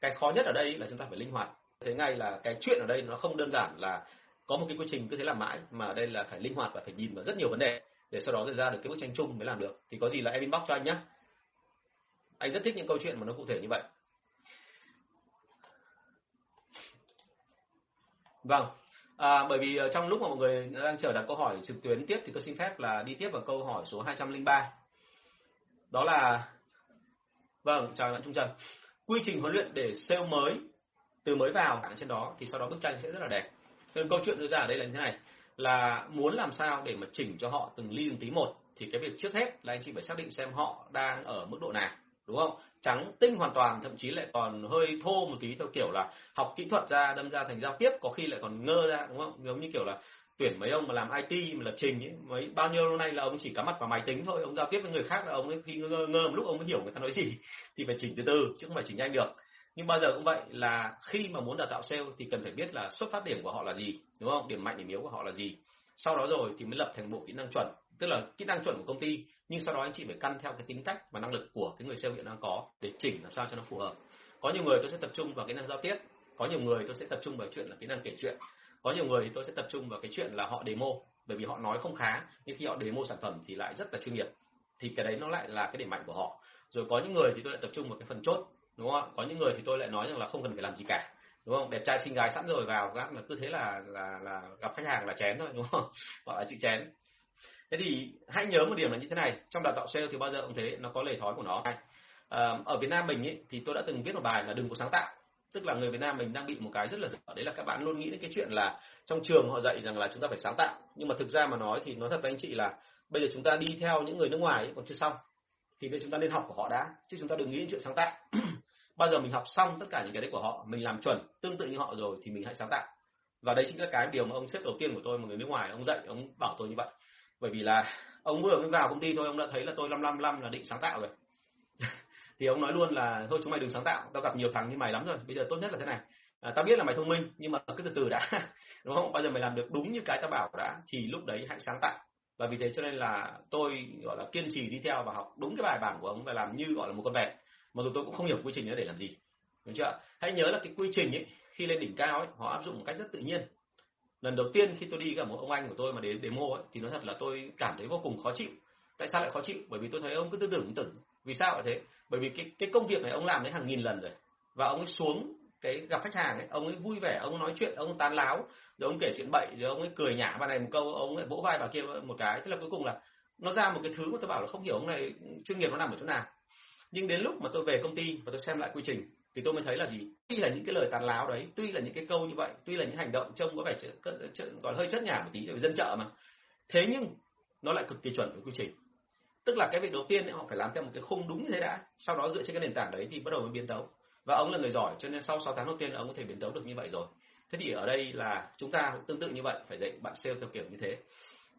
Cái khó nhất ở đây là chúng ta phải linh hoạt. Thế ngay là cái chuyện ở đây nó không đơn giản là có một cái quy trình cứ thế làm mãi, mà ở đây là phải linh hoạt và phải nhìn vào rất nhiều vấn đề để sau đó ra được cái bức tranh chung mới làm được. Thì có gì là em inbox cho anh nhé anh rất thích những câu chuyện mà nó cụ thể như vậy. Vâng à, bởi vì ờ, trong lúc mà mọi người đang chờ đặt câu hỏi trực tuyến tiếp thì tôi xin phép là đi tiếp vào câu hỏi số 203 đó là vâng chào bạn Trung Trần. Quy trình huấn luyện để sale mới từ mới vào trên đó thì sau đó bức tranh sẽ rất là đẹp. Nên câu chuyện đưa ra ở đây là như thế này là muốn làm sao để mà chỉnh cho họ từng ly từng tí một thì cái việc trước hết là anh chị phải xác định xem họ đang ở mức độ nào đúng không? Trắng tinh hoàn toàn thậm chí lại còn hơi thô một tí theo kiểu là học kỹ thuật ra đâm ra thành giao tiếp có khi lại còn ngơ ra đúng không? Giống như kiểu là tuyển mấy ông mà làm IT mà lập trình ấy, mấy bao nhiêu lâu nay là ông chỉ cắm mặt vào máy tính thôi ông giao tiếp với người khác là ông ấy khi ngơ, ngơ một lúc ông mới hiểu người ta nói gì *laughs* thì phải chỉnh từ từ chứ không phải chỉnh nhanh được. Nhưng bao giờ cũng vậy là khi mà muốn đào tạo sale thì cần phải biết là xuất phát điểm của họ là gì đúng không? Điểm mạnh điểm yếu của họ là gì. Sau đó rồi thì mới lập thành bộ kỹ năng chuẩn tức là kỹ năng chuẩn của công ty nhưng sau đó anh chị phải căn theo cái tính cách và năng lực của cái người sale hiện đang có để chỉnh làm sao cho nó phù hợp. Có nhiều người tôi sẽ tập trung vào kỹ năng giao tiếp, có nhiều người tôi sẽ tập trung vào chuyện là kỹ năng kể chuyện, có nhiều người thì tôi sẽ tập trung vào cái chuyện là họ demo, bởi vì họ nói không khá, nhưng khi họ demo sản phẩm thì lại rất là chuyên nghiệp, thì cái đấy nó lại là cái điểm mạnh của họ. Rồi có những người thì tôi lại tập trung vào cái phần chốt, đúng không có những người thì tôi lại nói rằng là không cần phải làm gì cả, đúng không? Đẹp trai xinh gái sẵn rồi vào gác là cứ thế là là là gặp khách hàng là chén thôi, đúng không? *laughs* Gọi là chữ chén thế thì hãy nhớ một điểm là như thế này trong đào tạo sale thì bao giờ cũng thế nó có lề thói của nó. À, ở Việt Nam mình ý, thì tôi đã từng viết một bài là đừng có sáng tạo tức là người Việt Nam mình đang bị một cái rất là dở. Đấy là các bạn luôn nghĩ đến cái chuyện là trong trường họ dạy rằng là chúng ta phải sáng tạo. Nhưng mà thực ra mà nói thì nói thật với anh chị là bây giờ chúng ta đi theo những người nước ngoài ấy, còn chưa xong thì bây giờ chúng ta nên học của họ đã chứ chúng ta đừng nghĩ đến chuyện sáng tạo. *clears throat* Bao giờ mình học xong tất cả những cái đấy của họ mình làm chuẩn tương tự như họ rồi thì mình hãy sáng tạo. Và đây chính là cái điều mà ông sếp đầu tiên của tôi một người nước ngoài ông dạy ông bảo tôi như vậy bởi vì là ông vừa mới vào công ty thôi ông đã thấy là tôi năm năm năm là định sáng tạo rồi. *laughs* Thì ông nói luôn là thôi chúng mày đừng sáng tạo tao gặp nhiều thằng như mày lắm rồi bây giờ tốt nhất là thế này. À, tao biết là mày thông minh nhưng mà cứ từ từ đã. *laughs* Đúng không? Bao giờ mày làm được đúng như cái tao bảo đã thì lúc đấy hãy sáng tạo. Và vì thế cho nên là tôi gọi là kiên trì đi theo và học đúng cái bài bản của ông và làm như gọi là một con vẹt. Mặc dù tôi cũng không hiểu quy trình đó để làm gì. Đúng chưa? Hãy nhớ là cái quy trình ấy khi lên đỉnh cao ấy họ áp dụng một cách rất tự nhiên lần đầu tiên khi tôi đi gặp một ông anh của tôi mà đến demo ấy, thì nói thật là tôi cảm thấy vô cùng khó chịu. Tại sao lại khó chịu? Bởi vì tôi thấy ông cứ tư tưởng tư tưởng. Vì sao lại thế? Bởi vì cái cái công việc này ông làm đến hàng nghìn lần rồi. Và ông ấy xuống cái gặp khách hàng ấy, ông ấy vui vẻ, ông nói chuyện, ông tán láo, rồi ông kể chuyện bậy, rồi ông ấy cười nhả bà này một câu, ông ấy vỗ vai bà kia một cái. Thế là cuối cùng là nó ra một cái thứ mà tôi bảo là không hiểu ông này chuyên nghiệp nó nằm ở chỗ nào. Nhưng đến lúc mà tôi về công ty và tôi xem lại quy trình thì tôi mới thấy là gì? Tuy là những cái lời tàn láo đấy tuy là những cái câu như vậy tuy là những hành động trông có vẻ còn hơi chất nhả một tí vì dân chợ mà. Thế nhưng nó lại cực kỳ chuẩn với quy trình. Tức là cái việc đầu tiên ấy, họ phải làm theo một cái khung đúng như thế đã sau đó dựa trên cái nền tảng đấy thì bắt đầu mới biến tấu. Và ông là người giỏi cho nên sau 6 tháng đầu tiên ông có thể biến tấu được như vậy rồi. Thế thì ở đây là chúng ta cũng tương tự như vậy phải dạy bạn sale theo kiểu như thế.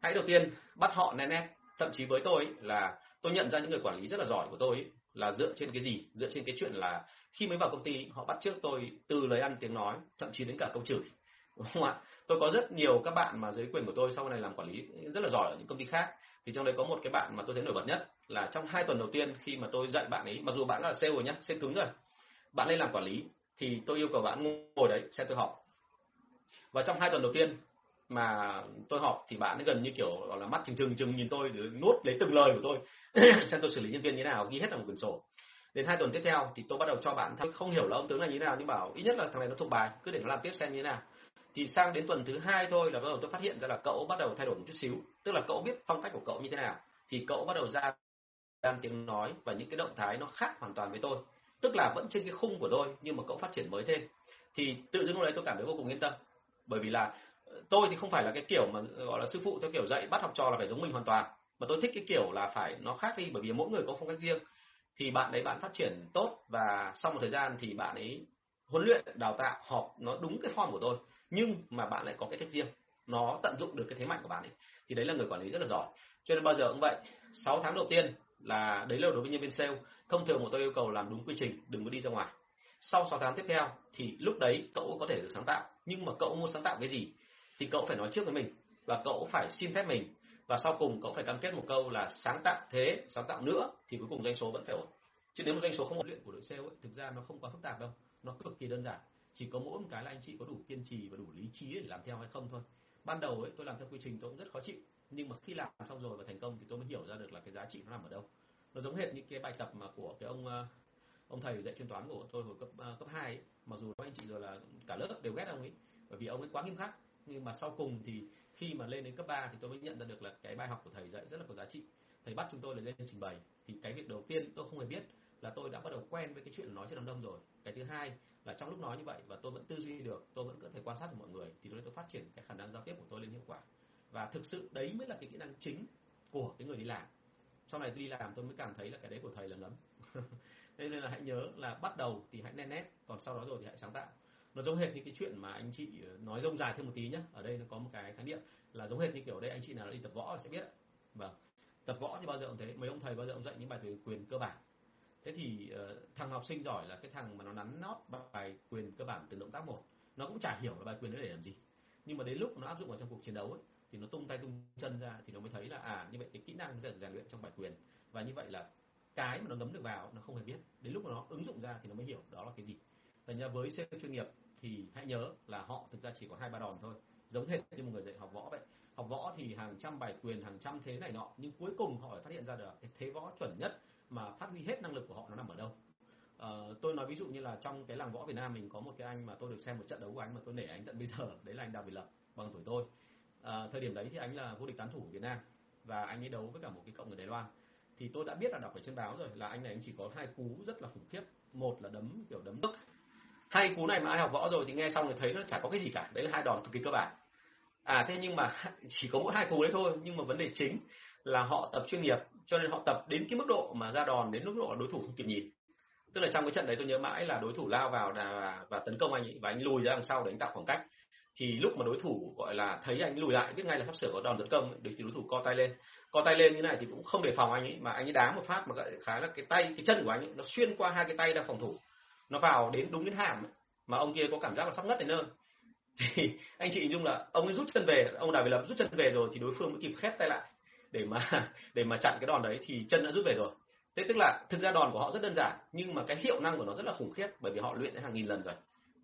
Hãy đầu tiên bắt họ nén nét. Thậm chí với tôi là tôi nhận ra những người quản lý rất là giỏi của tôi ấy, là dựa trên cái gì? Dựa trên cái chuyện là khi mới vào công ty, họ bắt trước tôi từ lời ăn tiếng nói, thậm chí đến cả câu chửi. *laughs* Đúng không ạ? Tôi có rất nhiều các bạn mà dưới quyền của tôi sau này làm quản lý rất là giỏi ở những công ty khác. Thì trong đấy có một cái bạn mà tôi thấy nổi bật nhất là trong hai tuần đầu tiên khi mà tôi dạy bạn ấy, mặc dù bạn là sale rồi nhá, sale cứng rồi, bạn lên làm quản lý thì tôi yêu cầu bạn ngồi đấy xem tôi học. và trong hai tuần đầu tiên mà tôi học thì bạn ấy gần như kiểu gọi là mắt trừng trừng trừng nhìn tôi để nuốt lấy từng lời của tôi. *coughs* Xem tôi xử lý nhân viên như thế nào, ghi hết vào một quyển sổ. Đến hai tuần tiếp theo thì tôi bắt đầu cho bạn không hiểu là ông tướng là như thế nào, nhưng bảo ít nhất là thằng này nó thuộc bài, cứ để nó làm tiếp xem như thế nào. Thì sang đến tuần thứ hai thôi là bắt đầu tôi phát hiện ra là cậu bắt đầu thay đổi một chút xíu. Tức là cậu biết phong cách của cậu như thế nào. Thì cậu bắt đầu ra đang tiếng nói và những cái động thái nó khác hoàn toàn với tôi. Tức là vẫn trên cái khung của tôi, nhưng mà cậu phát triển mới thêm. Thì tự dưng lúc đấy tôi cảm thấy vô cùng yên tâm. Bởi vì là tôi thì không phải là cái kiểu mà, gọi là, sư phụ theo kiểu dạy bắt học trò là phải giống mình hoàn toàn. Mà tôi thích cái kiểu là phải nó khác đi, bởi vì mỗi người có phong cách riêng. Thì bạn đấy bạn phát triển tốt và sau một thời gian thì bạn ấy huấn luyện, đào tạo, họp nó đúng cái form của tôi. Nhưng mà bạn lại có cái cách riêng. Nó tận dụng được cái thế mạnh của bạn ấy. Thì đấy là người quản lý rất là giỏi. Cho nên bao giờ cũng vậy 6 tháng đầu tiên là đấy là đối với nhân viên sale. Thông thường một tôi yêu cầu làm đúng quy trình, đừng có đi ra ngoài. Sau 6 tháng tiếp theo thì lúc đấy cậu có thể được sáng tạo. Nhưng mà cậu muốn sáng tạo cái gì? Thì cậu phải nói trước với mình và cậu phải xin phép mình. Và sau cùng cậu phải cam kết một câu là sáng tạo thế sáng tạo nữa thì cuối cùng doanh số vẫn phải ổn. Chứ nếu một doanh số không ổn luyện của đội sale ấy, thực ra nó không quá phức tạp đâu nó cực kỳ đơn giản. Chỉ có mỗi một cái là anh chị có đủ kiên trì và đủ lý trí để làm theo hay không thôi. Ban đầu ấy tôi làm theo quy trình tôi cũng rất khó chịu nhưng mà khi làm xong rồi và thành công thì tôi mới hiểu ra được là cái giá trị nó nằm ở đâu. Nó giống hệt như cái bài tập mà của cái ông ờ, ông thầy dạy chuyên toán của tôi hồi cấp uh, cấp hai mặc dù anh chị rồi là cả lớp đều ghét ông ấy bởi vì ông ấy quá nghiêm khắc nhưng mà sau cùng thì khi mà lên đến cấp 3 thì tôi mới nhận ra được là cái bài học của thầy dạy rất là có giá trị. Thầy bắt chúng tôi là lên trình bày. Thì cái việc đầu tiên tôi không hề biết là tôi đã bắt đầu quen với cái chuyện nói trên đám đông rồi. Cái thứ hai là trong lúc nói như vậy và tôi vẫn tư duy được, tôi vẫn có thể quan sát được mọi người, thì tôi tôi phát triển cái khả năng giao tiếp của tôi lên hiệu quả. Và thực sự đấy mới là cái kỹ năng chính của cái người đi làm. Sau này tôi đi làm tôi mới cảm thấy là cái đấy của thầy là lắm *laughs* nên là hãy nhớ là bắt đầu thì hãy nét nét còn sau đó rồi thì hãy sáng tạo nó giống hệt như cái chuyện mà anh chị ờ, nói rông dài thêm một tí nhé ở đây nó có một cái khái niệm là giống hệt như kiểu đây anh chị nào đi tập võ sẽ biết vâng. Tập võ thì bao giờ cũng thế. Mấy ông thầy bao giờ cũng dạy những bài quyền cơ bản. Thế thì uh, thằng học sinh giỏi là cái thằng mà nó nắn nót bài quyền cơ bản từ động tác một. Nó cũng chả hiểu là bài quyền đấy để làm gì. Nhưng mà đến lúc nó áp dụng vào trong cuộc chiến đấu ấy, thì nó tung tay tung chân ra thì nó mới thấy là à như vậy cái kỹ năng dần rèn luyện trong bài quyền. Và như vậy là cái mà nó ngấm được vào nó không hề biết. Đến lúc mà nó ứng dụng ra thì nó mới hiểu đó là cái gì. Thành ra với sale chuyên nghiệp thì hãy nhớ là họ thực ra chỉ có hai ba đòn thôi. Giống hệt như một người dạy học võ vậy. Học võ thì hàng trăm bài quyền hàng trăm thế này nọ nhưng cuối cùng họ phải phát hiện ra được cái thế võ chuẩn nhất mà phát huy hết năng lực của họ nó nằm ở đâu. Uh, tôi nói ví dụ như là trong cái làng võ Việt Nam mình có một cái anh mà tôi được xem một trận đấu của anh mà tôi nể anh tận bây *laughs* giờ đấy là anh Đào Việt Lập bằng tuổi tôi. À, thời điểm đấy thì anh là vô địch tán thủ của Việt Nam và anh ấy đấu với cả một cái cộng người Đài Loan. Thì tôi đã biết là đọc ở trên báo rồi là anh này anh chỉ có hai cú rất là khủng khiếp. Một là đấm kiểu đấm nước hai cú này mà ai học võ rồi thì nghe xong thì thấy nó chả có cái gì cả. Đấy là hai đòn cực kỳ cơ bản. À thế nhưng mà *laughs* chỉ có mỗi hai cú đấy thôi nhưng mà vấn đề chính là họ tập chuyên nghiệp cho nên họ tập đến cái mức độ mà ra đòn đến mức độ đối thủ không kịp nhìn. Tức là trong cái trận đấy tôi nhớ mãi là đối thủ lao vào và, và tấn công anh ấy và anh lùi ra đằng sau để anh tạo khoảng cách. Thì lúc mà đối thủ gọi là thấy anh lùi lại biết ngay là sắp sửa có đòn tấn công được thì đối thủ co tay lên. Co tay lên như này thì cũng không đề phòng anh ấy mà anh ấy đá một phát mà khá là cái tay cái chân của anh ấy nó xuyên qua hai cái tay đang phòng thủ nó vào đến đúng đến hàm mà ông kia có cảm giác là sắp ngất đến nơi. *laughs* Thì anh chị hình dung là ông ấy rút chân về ông đào về lập rút chân về rồi thì đối phương mới kịp khép tay lại để mà *laughs* để mà chặn cái đòn đấy thì chân đã rút về rồi. Thế tức là thực ra đòn của họ rất đơn giản nhưng mà cái hiệu năng của nó rất là khủng khiếp bởi vì họ luyện đến hàng nghìn lần rồi.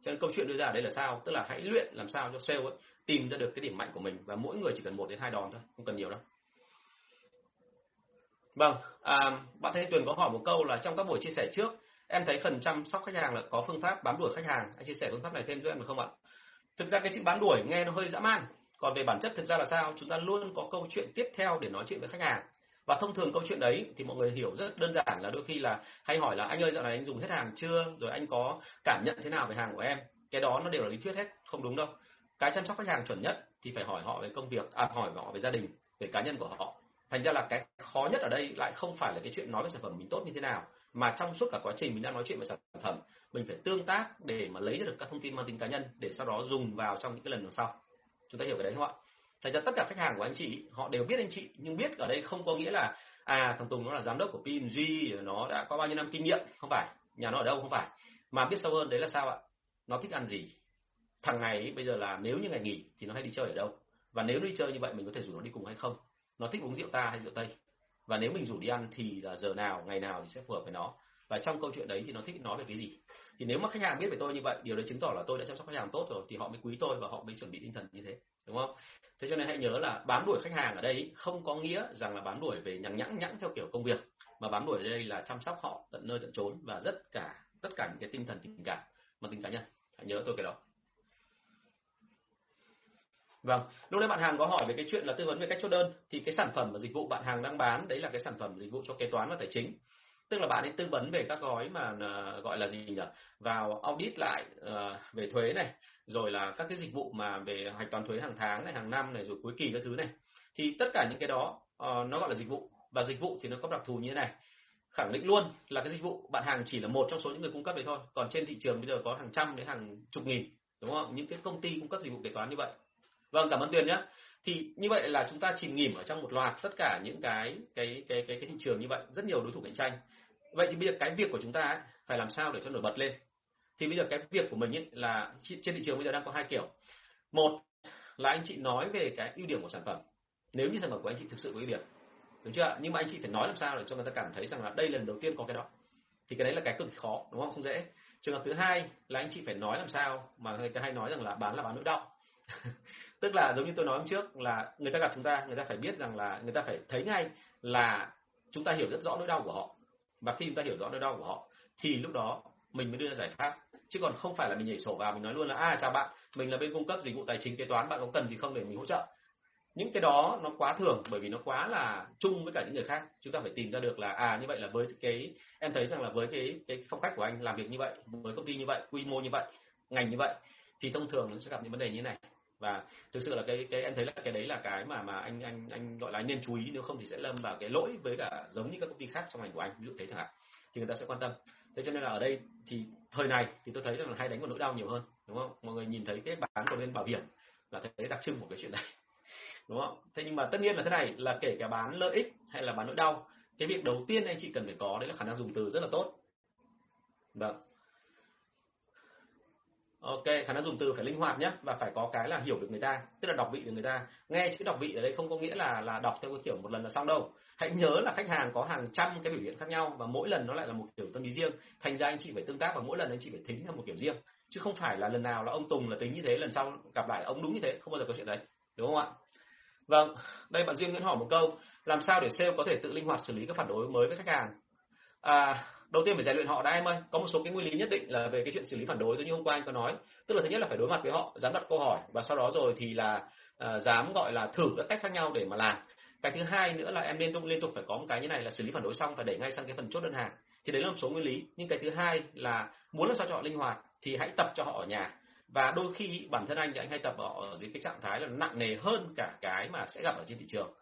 Cho nên câu chuyện đưa ra đây là sao? Tức là hãy luyện làm sao cho sale ấy tìm ra được cái điểm mạnh của mình và mỗi người chỉ cần một đến hai đòn thôi không cần nhiều đâu. Vâng à, bạn thanh tuyền có hỏi một câu là trong các buổi chia sẻ trước em thấy phần chăm sóc khách hàng là có phương pháp bám đuổi khách hàng. Anh chia sẻ phương pháp này thêm cho em được không ạ? Thực ra cái chữ bám đuổi nghe nó hơi dã man. Còn về bản chất thực ra là sao? Chúng ta luôn có câu chuyện tiếp theo để nói chuyện với khách hàng. Và thông thường câu chuyện đấy thì mọi người hiểu rất đơn giản là đôi khi là hay hỏi là anh ơi, dạo này anh dùng hết hàng chưa? Rồi anh có cảm nhận thế nào về hàng của em? Cái đó nó đều là lý thuyết hết, không đúng đâu. Cái chăm sóc khách hàng chuẩn nhất thì phải hỏi họ về công việc à hỏi họ về gia đình, về cá nhân của họ. Thành ra là cái khó nhất ở đây lại không phải là cái chuyện nói về sản phẩm mình tốt như thế nào mà trong suốt cả quá trình mình đang nói chuyện về sản phẩm, mình phải tương tác để mà lấy được các thông tin mang tính cá nhân để sau đó dùng vào trong những cái lần đằng sau. Chúng ta hiểu cái đấy không ạ? Thành ra tất cả khách hàng của anh chị, họ đều biết anh chị, nhưng biết ở đây không có nghĩa là à thằng Tùng nó là giám đốc của png nó đã có bao nhiêu năm kinh nghiệm. Không phải, nhà nó ở đâu không phải. Mà biết sâu hơn đấy là sao ạ? Nó thích ăn gì? Thằng này bây giờ là nếu như ngày nghỉ thì nó hay đi chơi ở đâu? Và nếu đi chơi như vậy mình có thể rủ nó đi cùng hay không? Nó thích uống rượu ta hay rượu tây? Và nếu mình rủ đi ăn thì là giờ nào, ngày nào thì sẽ phù hợp với nó. Và trong câu chuyện đấy thì nó thích nói về cái gì? Thì nếu mà khách hàng biết về tôi như vậy, điều đấy chứng tỏ là tôi đã chăm sóc khách hàng tốt rồi, thì họ mới quý tôi và họ mới chuẩn bị tinh thần như thế, đúng không? Thế cho nên hãy nhớ là bám đuổi khách hàng ở đây không có nghĩa rằng là bám đuổi về nhằng nhãng nhãng theo kiểu công việc, mà bám đuổi ở đây là chăm sóc họ tận nơi tận chốn và rất cả, tất cả những cái tinh thần tình cảm mà tính cá nhân hãy nhớ tôi cái đó. Vâng, lúc nãy bạn hàng có hỏi về cái chuyện là tư vấn về cách chốt đơn thì cái sản phẩm và dịch vụ bạn hàng đang bán đấy là cái sản phẩm dịch vụ cho kế toán và tài chính. Tức là bạn ấy tư vấn về các gói mà ờ, gọi là gì nhỉ? Vào audit lại uh, về thuế này, rồi là các cái dịch vụ mà về hạch toán thuế hàng tháng này, hàng năm này rồi cuối kỳ các thứ này. Thì tất cả những cái đó uh, nó gọi là dịch vụ và dịch vụ thì nó có đặc thù như thế này. Khẳng định luôn là cái dịch vụ bạn hàng chỉ là một trong số những người cung cấp đấy thôi. Còn trên thị trường bây giờ có hàng trăm đến hàng chục nghìn đúng không? Những cái công ty cung cấp dịch vụ kế toán như vậy Vâng, cảm ơn Tuyền nhé. Thì như vậy là chúng ta chìm nghỉm ở trong một loạt tất cả những cái cái cái cái cái thị trường như vậy, rất nhiều đối thủ cạnh tranh. Vậy thì bây giờ cái việc của chúng ta ấy, phải làm sao để cho nổi bật lên. Thì bây giờ cái việc của mình ấy là trên thị trường bây giờ đang có hai kiểu. Một là anh chị nói về cái ưu điểm của sản phẩm. Nếu như sản phẩm của anh chị thực sự có ưu điểm. Đúng chưa? Nhưng mà anh chị phải nói làm sao để cho người ta cảm thấy rằng là đây lần đầu tiên có cái đó. Thì cái đấy là cái cực khó, đúng không? Không dễ. Trường hợp thứ hai là anh chị phải nói làm sao mà người ta hay nói rằng là bán là bán nỗi đau. *laughs* tức là giống như tôi nói hôm trước là người ta gặp chúng ta, người ta phải biết rằng là người ta phải thấy ngay là chúng ta hiểu rất rõ nỗi đau của họ. Và khi chúng ta hiểu rõ nỗi đau của họ, thì lúc đó mình mới đưa ra giải pháp. Chứ còn không phải là mình nhảy sổ vào mình nói luôn là à chào bạn, mình là bên cung cấp dịch vụ tài chính kế toán, bạn có cần gì không để mình hỗ trợ? Những cái đó nó quá thường, bởi vì nó quá là chung với cả những người khác. Chúng ta phải tìm ra được là à như vậy là với cái, em thấy rằng là với cái cái phong cách của anh làm việc như vậy, với công ty như vậy, quy mô như vậy, ngành như vậy, thì thông thường nó sẽ gặp những vấn đề như thế này và thực sự là cái cái, em thấy là cái đấy là cái mà mà anh anh anh gọi là anh nên chú ý, nếu không thì sẽ lâm vào cái lỗi với cả giống như các công ty khác trong ngành của anh, ví dụ thế chẳng hạn, thì người ta sẽ quan tâm. Thế cho nên là ở đây thì thời này thì tôi thấy rằng là hay đánh vào nỗi đau nhiều hơn, đúng không? Mọi người nhìn thấy cái bán của bên bảo hiểm là thấy đặc trưng của cái chuyện này, *laughs* đúng không? Thế nhưng mà tất nhiên là thế này, là kể cả bán lợi ích hay là bán nỗi đau, cái việc đầu tiên anh chị cần phải có đấy là khả năng dùng từ rất là tốt. Vâng. Ok, khả năng dùng từ phải linh hoạt nhé và phải có cái là hiểu được người ta, tức là đọc vị được người ta. Nghe chữ đọc vị ở đây không có nghĩa là là đọc theo cái kiểu một lần là xong đâu. Hãy nhớ là khách hàng có hàng trăm cái biểu hiện khác nhau và mỗi lần nó lại là một kiểu tâm lý riêng. Thành ra anh chị phải tương tác và mỗi lần anh chị phải tính theo một kiểu riêng, chứ không phải là lần nào là ông Tùng là tính như thế, lần sau gặp lại ông đúng như thế, không bao giờ có chuyện đấy, đúng không ạ? Vâng, đây bạn Duyên Nguyễn hỏi một câu, làm sao để sale có thể tự linh hoạt xử lý các phản đối mới với khách hàng? À, đầu tiên phải rèn luyện họ đã em ơi. Có một số cái nguyên lý nhất định là về cái chuyện xử lý phản đối. Như hôm qua anh có nói. Tức là thứ nhất là phải đối mặt với họ dám đặt câu hỏi. Và sau đó rồi thì là uh, dám gọi là thử các cách khác nhau để mà làm. Cái thứ hai nữa là em liên tục liên tục phải có một cái như này là xử lý phản đối xong phải đẩy ngay sang cái phần chốt đơn hàng. Thì đấy là một số nguyên lý. Nhưng cái thứ hai là muốn làm sao cho họ linh hoạt thì hãy tập cho họ ở nhà. Và đôi khi bản thân anh thì anh hay tập họ ở dưới cái trạng thái là nặng nề hơn cả cái mà sẽ gặp ở trên thị trường.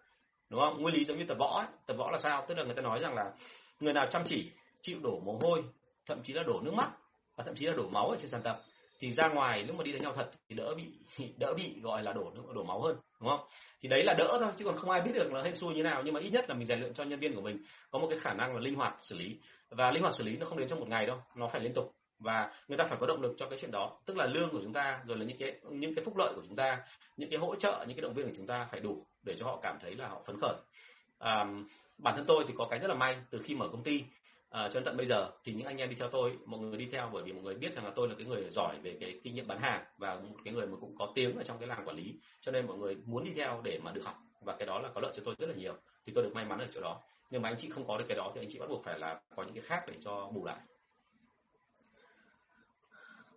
Đúng không? Nguyên lý giống như tập võ ấy. tập võ là sao? Tức là người ta nói rằng là người nào chăm chỉ chịu đổ mồ hôi thậm chí là đổ nước mắt và thậm chí là đổ máu ở trên sàn tập thì ra ngoài nếu mà đi đánh nhau thật thì đỡ bị *laughs* đỡ bị gọi là đổ đổ máu hơn đúng không? Thì đấy là đỡ thôi chứ còn không ai biết được là hên xui như nào nhưng mà ít nhất là mình rèn luyện cho nhân viên của mình có một cái khả năng là linh hoạt xử lý. Và linh hoạt xử lý nó không đến trong một ngày đâu nó phải liên tục và người ta phải có động lực cho cái chuyện đó. Tức là lương của chúng ta rồi là những cái những cái phúc lợi của chúng ta những cái hỗ trợ những cái động viên của chúng ta phải đủ để cho họ cảm thấy là họ phấn khởi. À, bản thân tôi thì có cái rất là may từ khi mở công ty à, cho đến tận bây giờ thì những anh em đi theo tôi mọi người đi theo bởi vì mọi người biết rằng là tôi là cái người giỏi về cái kinh nghiệm bán hàng và một cái người mà cũng có tiếng ở trong cái làng quản lý. Cho nên mọi người muốn đi theo để mà được học và cái đó là có lợi cho tôi rất là nhiều. Thì tôi được may mắn ở chỗ đó. Nhưng mà anh chị không có được cái đó thì anh chị bắt buộc phải là có những cái khác để cho bù lại.